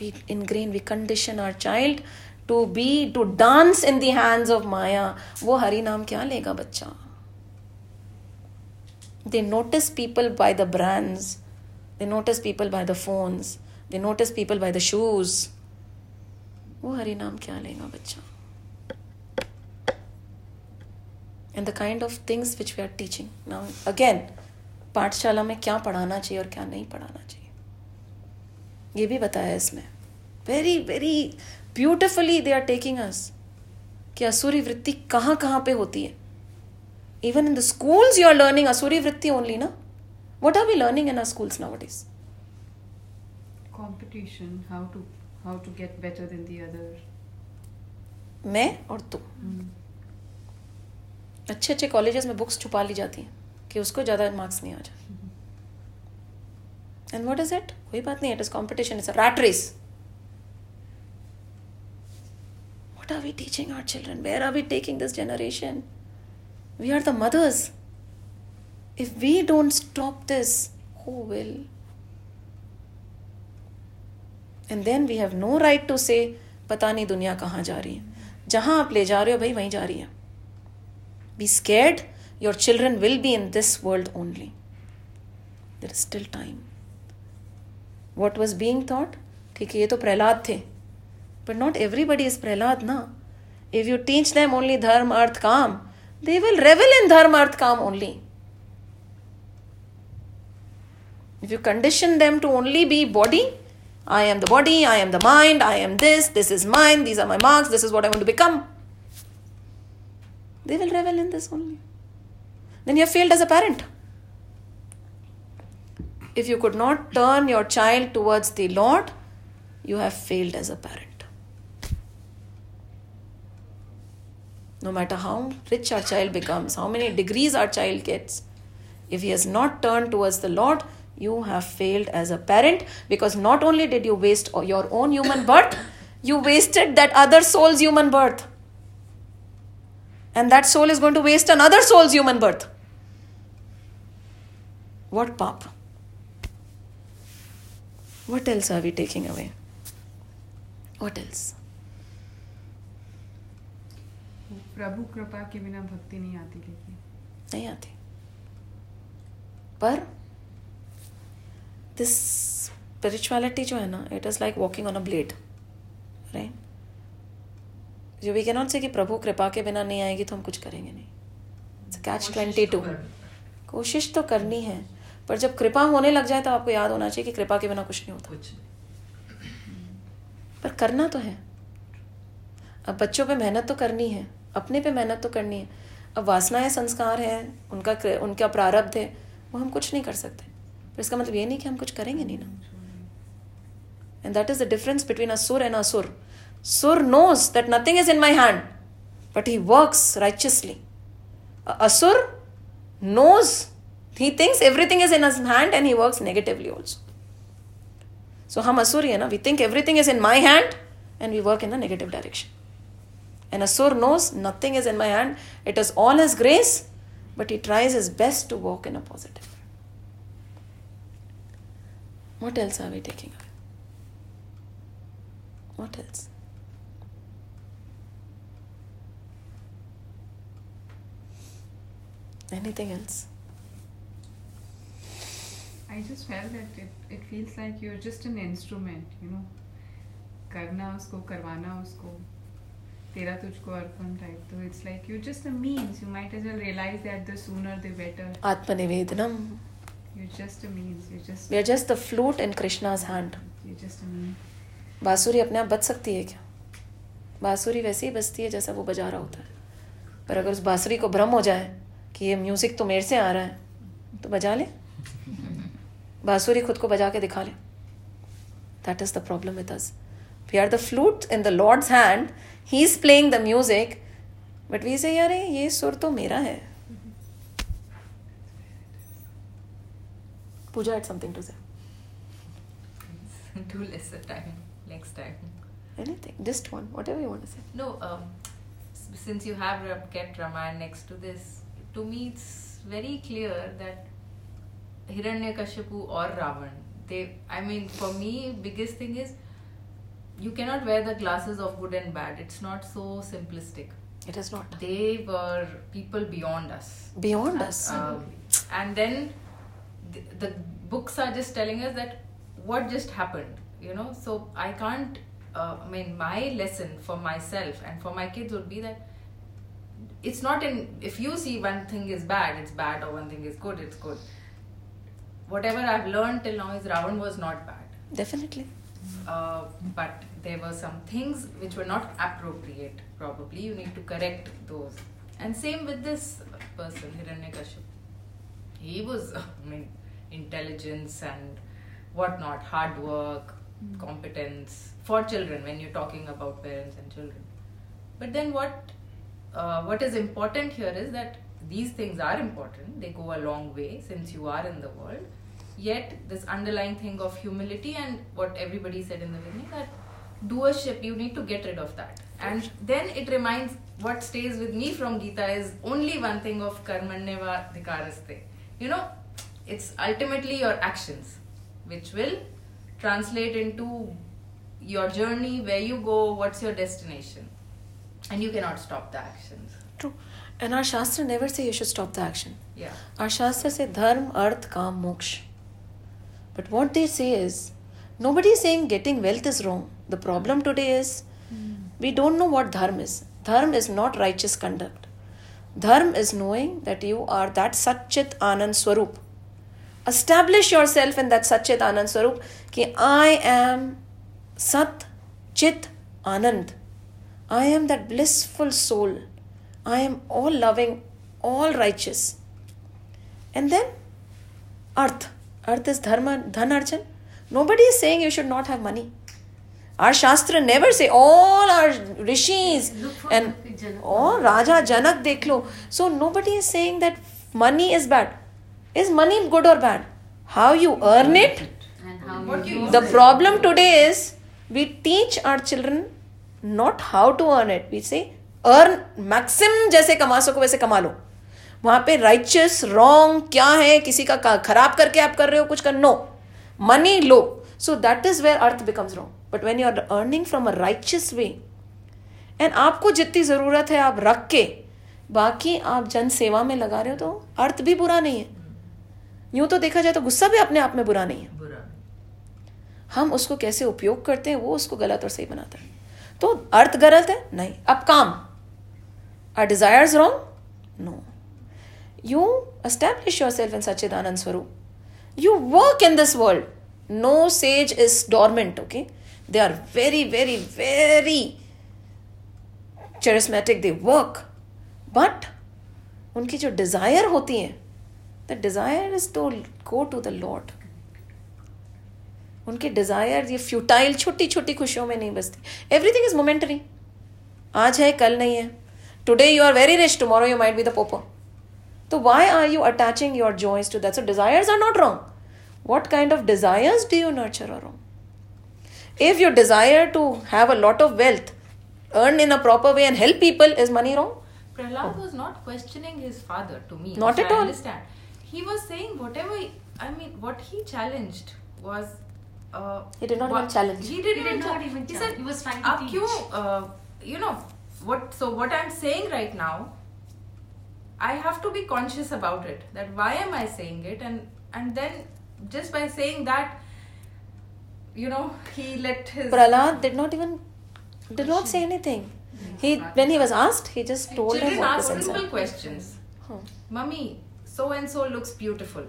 we ingrain we condition our child to be to dance in the hands of maya वो हरि नाम क्या लेगा बच्चा they notice people by the brands they notice people by the phones they notice people by the shoes वो हरी नाम क्या लेगा बच्चा? And the kind of things which we are teaching now again पाठशाला में क्या पढ़ाना चाहिए और क्या नहीं पढ़ाना चाहिए? ये भी बताया इसमें। Very very beautifully they are taking us कि असुरी वृत्ति कहाँ कहाँ पे होती है? Even in the schools you are learning asuri vritti only ना? What are we learning in our schools ना what is competition how to how to get better than the other मैं और तू। अच्छे अच्छे कॉलेजेस में बुक्स छुपा ली जाती हैं कि उसको ज़्यादा मार्क्स नहीं आ जाए। एंड व्हाट इज़ इट कोई बात नहीं it is competition is a rat race what are we teaching our children where are we taking this generation we are the mothers if we don't stop this who will and then we have no right to say पता नहीं दुनिया कहाँ जा रही है जहाँ आप ले जा रहे हो भाई वहीं जा रही है be scared your children will be in this world only there is still time what was being thought ठीक है ये तो प्रहलाद थे but not everybody is Prahlad ना if you teach them only dharma artha kama they will रेवल in dharma artha kama only if you condition them to only be body i am the body i am the mind i am this this is mine these are my marks this is what i want to become. They will revel in this only. Then you have failed as a parent. If you could not turn your child towards the lord you have failed as a parent. No matter how rich our child becomes how many degrees our child gets if he has not turned towards the Lord, you have failed as a parent because not only did you waste your own human birth, you wasted that other soul's human birth. And that soul is going to waste another soul's human birth. What pap? What else are we taking away? What else? प्रभु कृपा के बिना भक्ति नहीं आती लेकिन नहीं आती पर दिस स्पिरिचुअलिटी जो है ना it is like walking on a blade right जो वी कैनॉट से कि प्रभु कृपा के बिना नहीं आएगी तो हम कुछ करेंगे नहीं। कैच ट्वेंटी टू कोशिश तो करनी है पर जब कृपा होने लग जाए तो आपको याद होना चाहिए कि कृपा के बिना कुछ नहीं होता। कुछ पर करना तो है। अब बच्चों पे मेहनत तो करनी है अपने पे मेहनत तो करनी है। अब वासनाएँ संस्कार हैं उनका उनका प्रारब्ध है वो हम कुछ नहीं कर सकते। पर इसका मतलब ये नहीं कि हम कुछ करेंगे नहीं ना। And that is the difference between asur and asur sur knows that nothing is in my hand but he works righteously asur knows he thinks everything is in hand and he works negatively also so हम असुर है ना we think everything is in my hand and we work in the negative direction and asur knows nothing is in my hand it is all is grace but he tries is best to work in a positive what else are we taking away what else anything else I just felt that it, it feels like you're just an instrument, you know. करना उसको करवाना उसको तेरा तुझको अर्पण type तो it's like you just a means you might as well realise that the sooner the better atmanivedanam You just a means you just we are just the flute in krishna's hand. Just a means बांसुरी अपने आप बज सकती है क्या? बांसुरी वैसे ही बजती है जैसा वो बजा रहा होता है। पर अगर उस बांसुरी को भ्रम हो जाए कि ये म्यूज़िक तो मेरे से आ रहा है तो बजा ले। बांसुरी खुद को बजा के दिखा ले। That is the problem with us we are the flute in the lord's hand he is playing the music but we say यार ये सुर तो मेरा है। Pooja had something to say. Do lesser time next time. Anything, just one, whatever you want to say. No, um, since you have kept Ramayana next to this, to me it's very clear that Hiranyakashipu or Ravan, they, I mean, for me, biggest thing is you cannot wear the glasses of good and bad. It's not so simplistic. It is not. They were people beyond us. Beyond us. Um, and then the books are just telling us that what just happened you know? So i can't uh, i mean my lesson for myself and for my kids would be that it's not in if you see one thing is bad it's bad or one thing is good it's good. Whatever i've learned till now is Ravan was not bad. Definitely. Uh, but there were some things which were not appropriate probably. You need to correct those. And same with this person hiranyakashipu. He was i mean intelligence and whatnot hard work competence for children when you're talking about parents and children. But then what uh, what is important here is that these things are important. They go a long way since you are in the world. Yet this underlying thing of humility and what everybody said in the beginning that doership you need to get rid of that. And then it reminds what stays with me from gita is only one thing of karmanyeva dhikaraste you know it's ultimately your actions which will translate into your journey where you go what's your destination and you cannot stop the actions True. And our Shastra never say you should stop the action. yeah Our Shastra say dharma, arth, kam, moksha. But what they say is, nobody is saying getting wealth is wrong. The problem today is, hmm. we don't know what dharma is. Dharma is not righteous conduct. Dharma is knowing that you are that Satchit Anand Swarup. Establish yourself in that Sachit Anand Swarup कि I am Sat Chit Anand I am that blissful soul I am all loving all righteous and then artha artha is dharma dhan archan nobody is saying you should not have money are shastra never say all are rishi and raja Janak देख लो so nobody is saying that money is bad You earn it? And how What you use The it. problem today is we teach our children not how to earn it. We say, earn maximum जैसे कमा सको, वैसे कमा लो वहाँ पे righteous wrong क्या है, किसी का- खराब करके आप कर रहे हो, कुछ कर no money low so that is where artha becomes wrong but when you are earning from a righteous way and आपको जितनी ज़रूरत है आप रख के, बाकी आप जन सेवा में लगा रहे हो तो अर्थ भी बुरा नहीं है यूँ तो देखा जाए तो गुस्सा भी अपने आप में बुरा नहीं है। बुरा। हम उसको कैसे उपयोग करते हैं वो उसको गलत और सही बनाता है। तो अर्थ गलत है? नहीं। अब काम। Are desires wrong no you establish yourself in Sachchidanand Swarup you work in this world no sage is dormant okay they are very very very charismatic. They work. But उनकी जो डिज़ायर होती है the desire is to go to the Lord उनकी Dzire ये futile छोटी छोटी खुशियों में नहीं बसती एवरीथिंग इज मोमेंटरी आज है कल नहीं है today you are very rich tomorrow you might be the pauper तो why are you attaching your joys to that so desires are not wrong what kind of desires do you nurture or wrong? If you desire to have a lot of wealth, earn in a proper way and help people, is money wrong? Prahlad was not questioning his father to me. Not which at I all. understand. he was saying whatever he, I mean, what he challenged was. Uh, he did not even challenge. He did, he did not even. He said he was trying to teach. You, uh, you know what? So what I'm saying right now, I have to be conscious about it. That why am I saying it, and and then just by saying that, you know, he let his. Prahlad did not even did not say anything. He when he was asked, he just told Children him what ask simple questions. Huh. Mummy, so and so looks beautiful.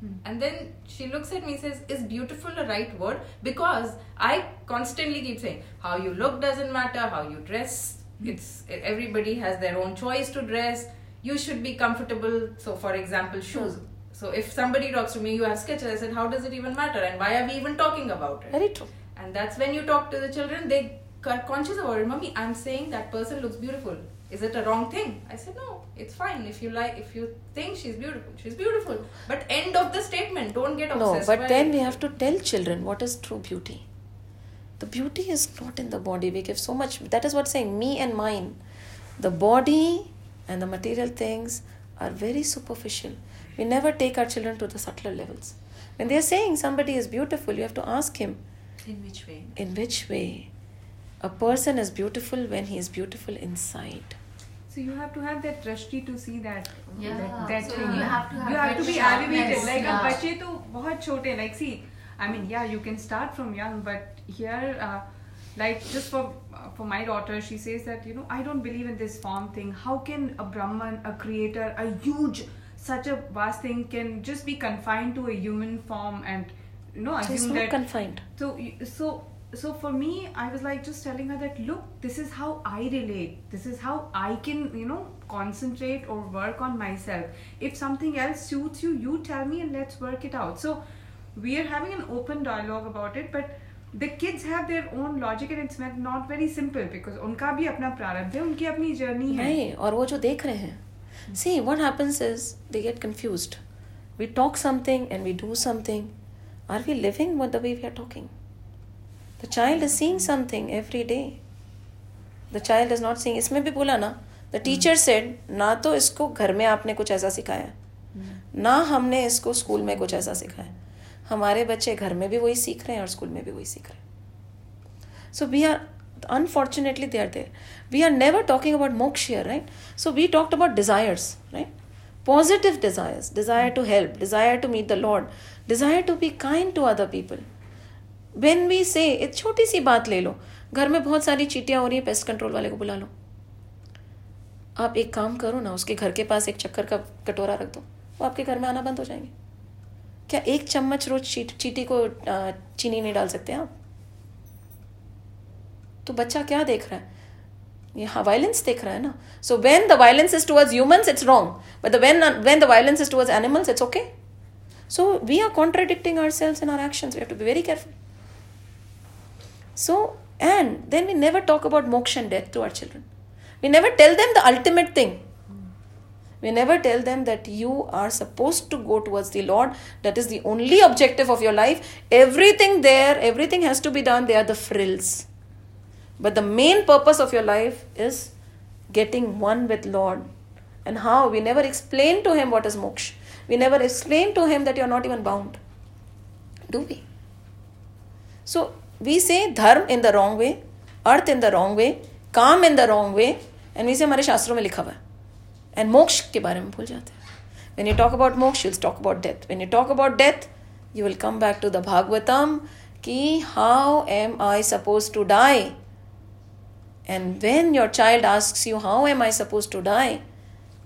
Hmm. And then she looks at me says, Is beautiful a right word? Because I constantly keep saying, How you look doesn't matter, how you dress. Hmm. It's everybody has their own choice to dress. You should be comfortable. So, for example, shoes. Hmm. So, if somebody talks to me, you have Skechers, I said, How does it even matter? And why are we even talking about it? Very true. And that's when you talk to the children, they are conscious about it. Mommy, I'm saying that person looks beautiful. Is it a wrong thing? I said, no, it's fine. If you like, if you think she's beautiful, she's beautiful. But end of the statement. Don't get obsessed No, but then it. we have to tell children what is true beauty. The beauty is not in the body. We give so much. That is what saying me and mine. The body and the material things are very superficial. We never take our children to the subtler levels. When they are saying somebody is beautiful, you have to ask him In which way? in which way a person is beautiful when he is beautiful inside. So you have to have that drashti to see that Yeah, that, that so thing. you have to have you have that to be sharpness, elevated. Like yeah. अब बच्चे तो बहुत छोटे like see I mean yeah you can start from young but here uh, like just for uh, for my daughter she says that you know I don't believe in this form thing how can a Brahman a creator a huge such a vast thing can just be confined to a human form and you know So it's assume not that confined. so y- so so for me i was like just telling her that look this is how i relate this is how i can you know concentrate or work on myself if something else suits you you tell me and let's work it out so we are having an open dialogue about it but the kids have their own logic and it's not- not very simple because उनका भी अपना प्रारब्ध है उनकी अपनी journey है नहीं और वो जो देख रहे हैं सी what happens is they get confused we talk something and we do something are we living what the way we are talking The child is seeing something every day the child is not seeing इसमें भी बोला ना the teacher said ना तो इसको घर में आपने कुछ ऐसा सिखाया hmm. ना हमने इसको स्कूल में कुछ ऐसा सिखाया हमारे बच्चे घर में भी वही सीख रहे हैं और स्कूल में भी वही सीख रहे हैं। So we are unfortunately they are there we are never talking about moksha right so we talked about desires right positive desires desire to help desire to meet the lord desire to be kind to other people When we say एक छोटी सी बात ले लो। घर में बहुत सारी चीटियाँ हो रही है पेस्ट कंट्रोल वाले को बुला लो। आप एक काम करो ना उसके घर के पास एक चक्कर का कटोरा रख दो। वो आपके घर में आना बंद हो जाएँगे। क्या एक चम्मच रोज चीट, को चीनी नहीं डाल सकते आप? तो बच्चा क्या देख रहा है? ये हाँ वायलेंस देख रहा है ना। So when the violence is towards humans it's wrong but when when the violence is towards animals it's okay so we are contradicting ourselves in our actions we have to be very careful So, and then we never talk about moksha and death to our children. We never tell them the ultimate thing. We never tell them that you are supposed to go towards the Lord. That is the only objective of your life. Everything there, everything has to be done. They are the frills. But the main purpose of your life is getting one with Lord. And how? We never explain to him what is moksha. We never explain to him that you are not even bound. Do we? So we say dharma in the wrong way artha in the wrong way kama in the wrong way and we say हमारे शास्त्रों में लिखा हुआ है। And मोक्ष के बारे में भूल जाते हैं। When you talk about moksha you'll talk about death when you talk about death you will come back to the Bhagavatam कि how am I suppose to die and when your child ask you how am I suppose to die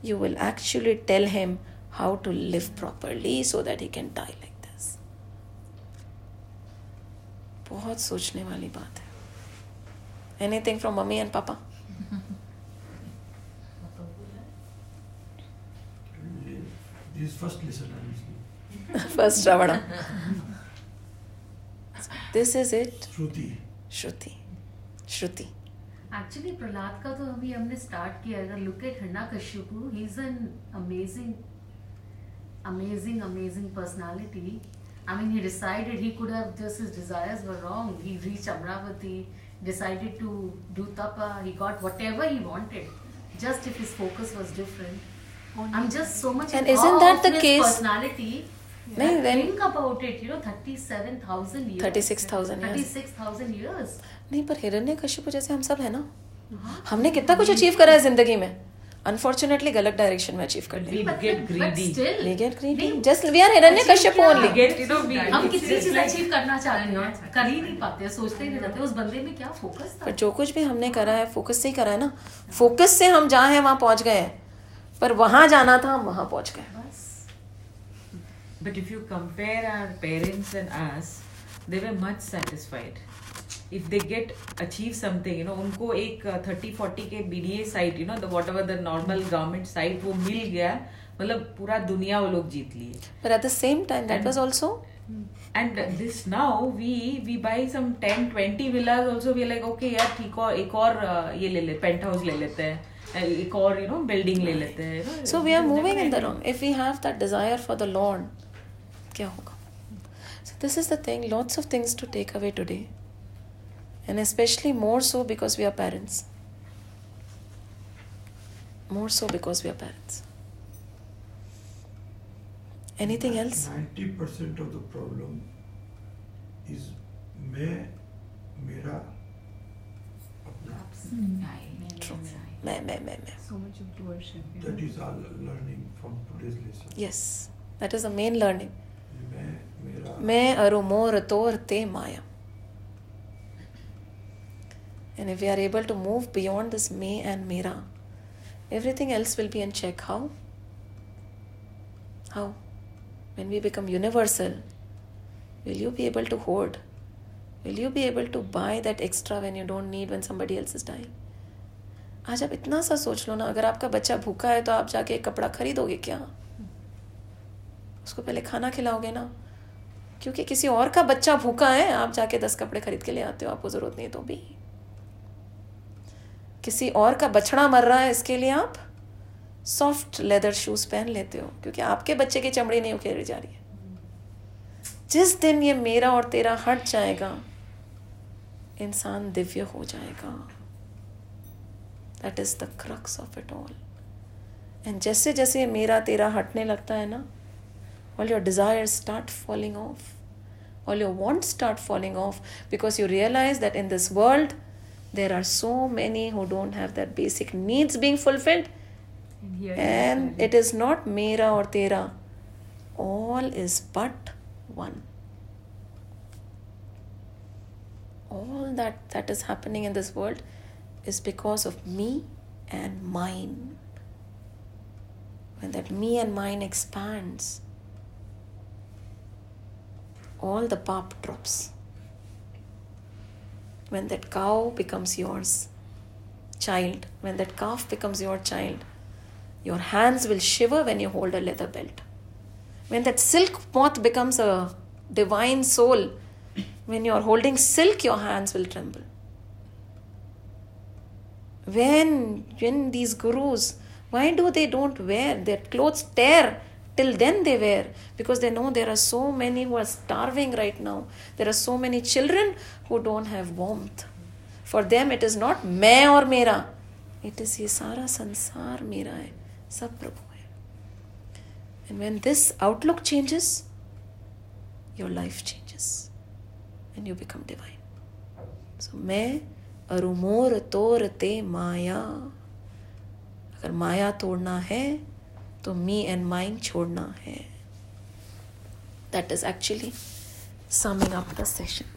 you will actually tell him how to live properly so that he can die बहुत सोचने वाली बात है। Anything from mummy and papa. First shravan this is it Shruti. Shruti shruti actually Prahlad का तो अभी हमने start किया अगर look at Hiranyakashipu he is an amazing amazing amazing personality. I mean he decided he could have just his desires were wrong he reached amravati decided to do tapa he got whatever he wanted just if his focus was different i'm just so much And in isn't awe that of the his case? personality Yeah. No, then- think about it you know 37000 years 36,000 years. 36000 years नहीं पर हिरण्य कश्यप जैसे हम सब है ना हाँ। हमने कितना कुछ अचीव करा है ज़िंदगी में अनफॉर्चुनेटली गलत डायरेक्शन में अचीव कर We लिया। हिरण्य कश्यप you know, we, हम कितनी चीज़ अचीव करना चाहते हैं कर ही नहीं पाते सोचते ही नहीं रहते उस बंदे में क्या फोकस था? पर जो कुछ भी हमने करा है फोकस से ही करा है ना। फोकस से हम जहाँ हैं वहाँ पहुँच गए हैं। पर वहाँ जाना था हम वहाँ पहुँच गए। But if you compare our parents and us, they were much satisfied. If they get achieve something, you know, उनको एक थर्टी फोर्टी के BDA site you know the whatever the normal government site वो मिल गया मतलब पूरा दुनिया वो लोग जीत लिए at the same time that was also and this now we we buy some ten twenty villages also we like okay यार ठीक और एक और uh, ये ले ले पेंट हाउस ले लेते हैं uh, एक और यू नो बिल्डिंग ले लेते हैं are It's moving in the definitely- wrong. If we have that desire for the Lord, क्या होगा? So this is the thing. Lots of things to take away today, and especially more so because we are parents. More so because we are parents. Anything else? Ninety percent of the problem is मैं मेरा अपना. True. मैं मैं मैं मैं. So much of worship. you That know. is all learning from today's lesson. Yes, that is the main learning. मैं मेरा. मैं अरु मोर तोर ते माया. And if we are able to move beyond this me and mera, everything else will be in check. How? How? When we become universal, will you be able to hoard? Will you be able to buy that extra when you don't need when somebody else is dying? आज आप इतना सा सोच लो ना अगर आपका बच्चा भूखा है तो आप जाके एक कपड़ा खरीदोगे क्या उसको पहले खाना खिलाओगे ना क्योंकि किसी और का बच्चा भूखा है आप जाके दस कपड़े खरीद के ले आते हो आपको ज़रूरत नहीं है तो भी किसी और का बछड़ा मर रहा है, इसके लिए आप सॉफ्ट लेदर शूज़ पहन लेते हो, क्योंकि आपके बच्चे की चमड़ी नहीं उखेड़ी जा रही है। जिस दिन ये मेरा और तेरा हट जाएगा, इंसान दिव्य हो जाएगा। That is the crux of it all and जैसे जैसे ये मेरा तेरा हटने लगता है ना all your desire start falling off all your want start falling off because you realise that in this world there are so many who don't have their basic needs being fulfilled. And and it is not mera or tera. All is but one. All that that is happening in this world is because of me and mine. When that me and mine expands all the pop drops when that cow becomes yours child when that calf becomes your child your hands will shiver when you hold a leather belt. When that silk moth becomes a divine soul, when you are holding silk, your hands will tremble. When when these gurus, why do they don't wear their clothes tear? Till then they wear because they know there are so many who are starving right now. There are so many children who don't have warmth. For them, it is not मैं और मेरा. It is ये सारा संसार मेरा है सब प्रभु है and when this outlook changes your life changes and you become divine so मैं अरुमोर तोर ते माया अगर माया तोड़ना है तो मी एंड माइंड छोड़ना है. That is actually summing up the session.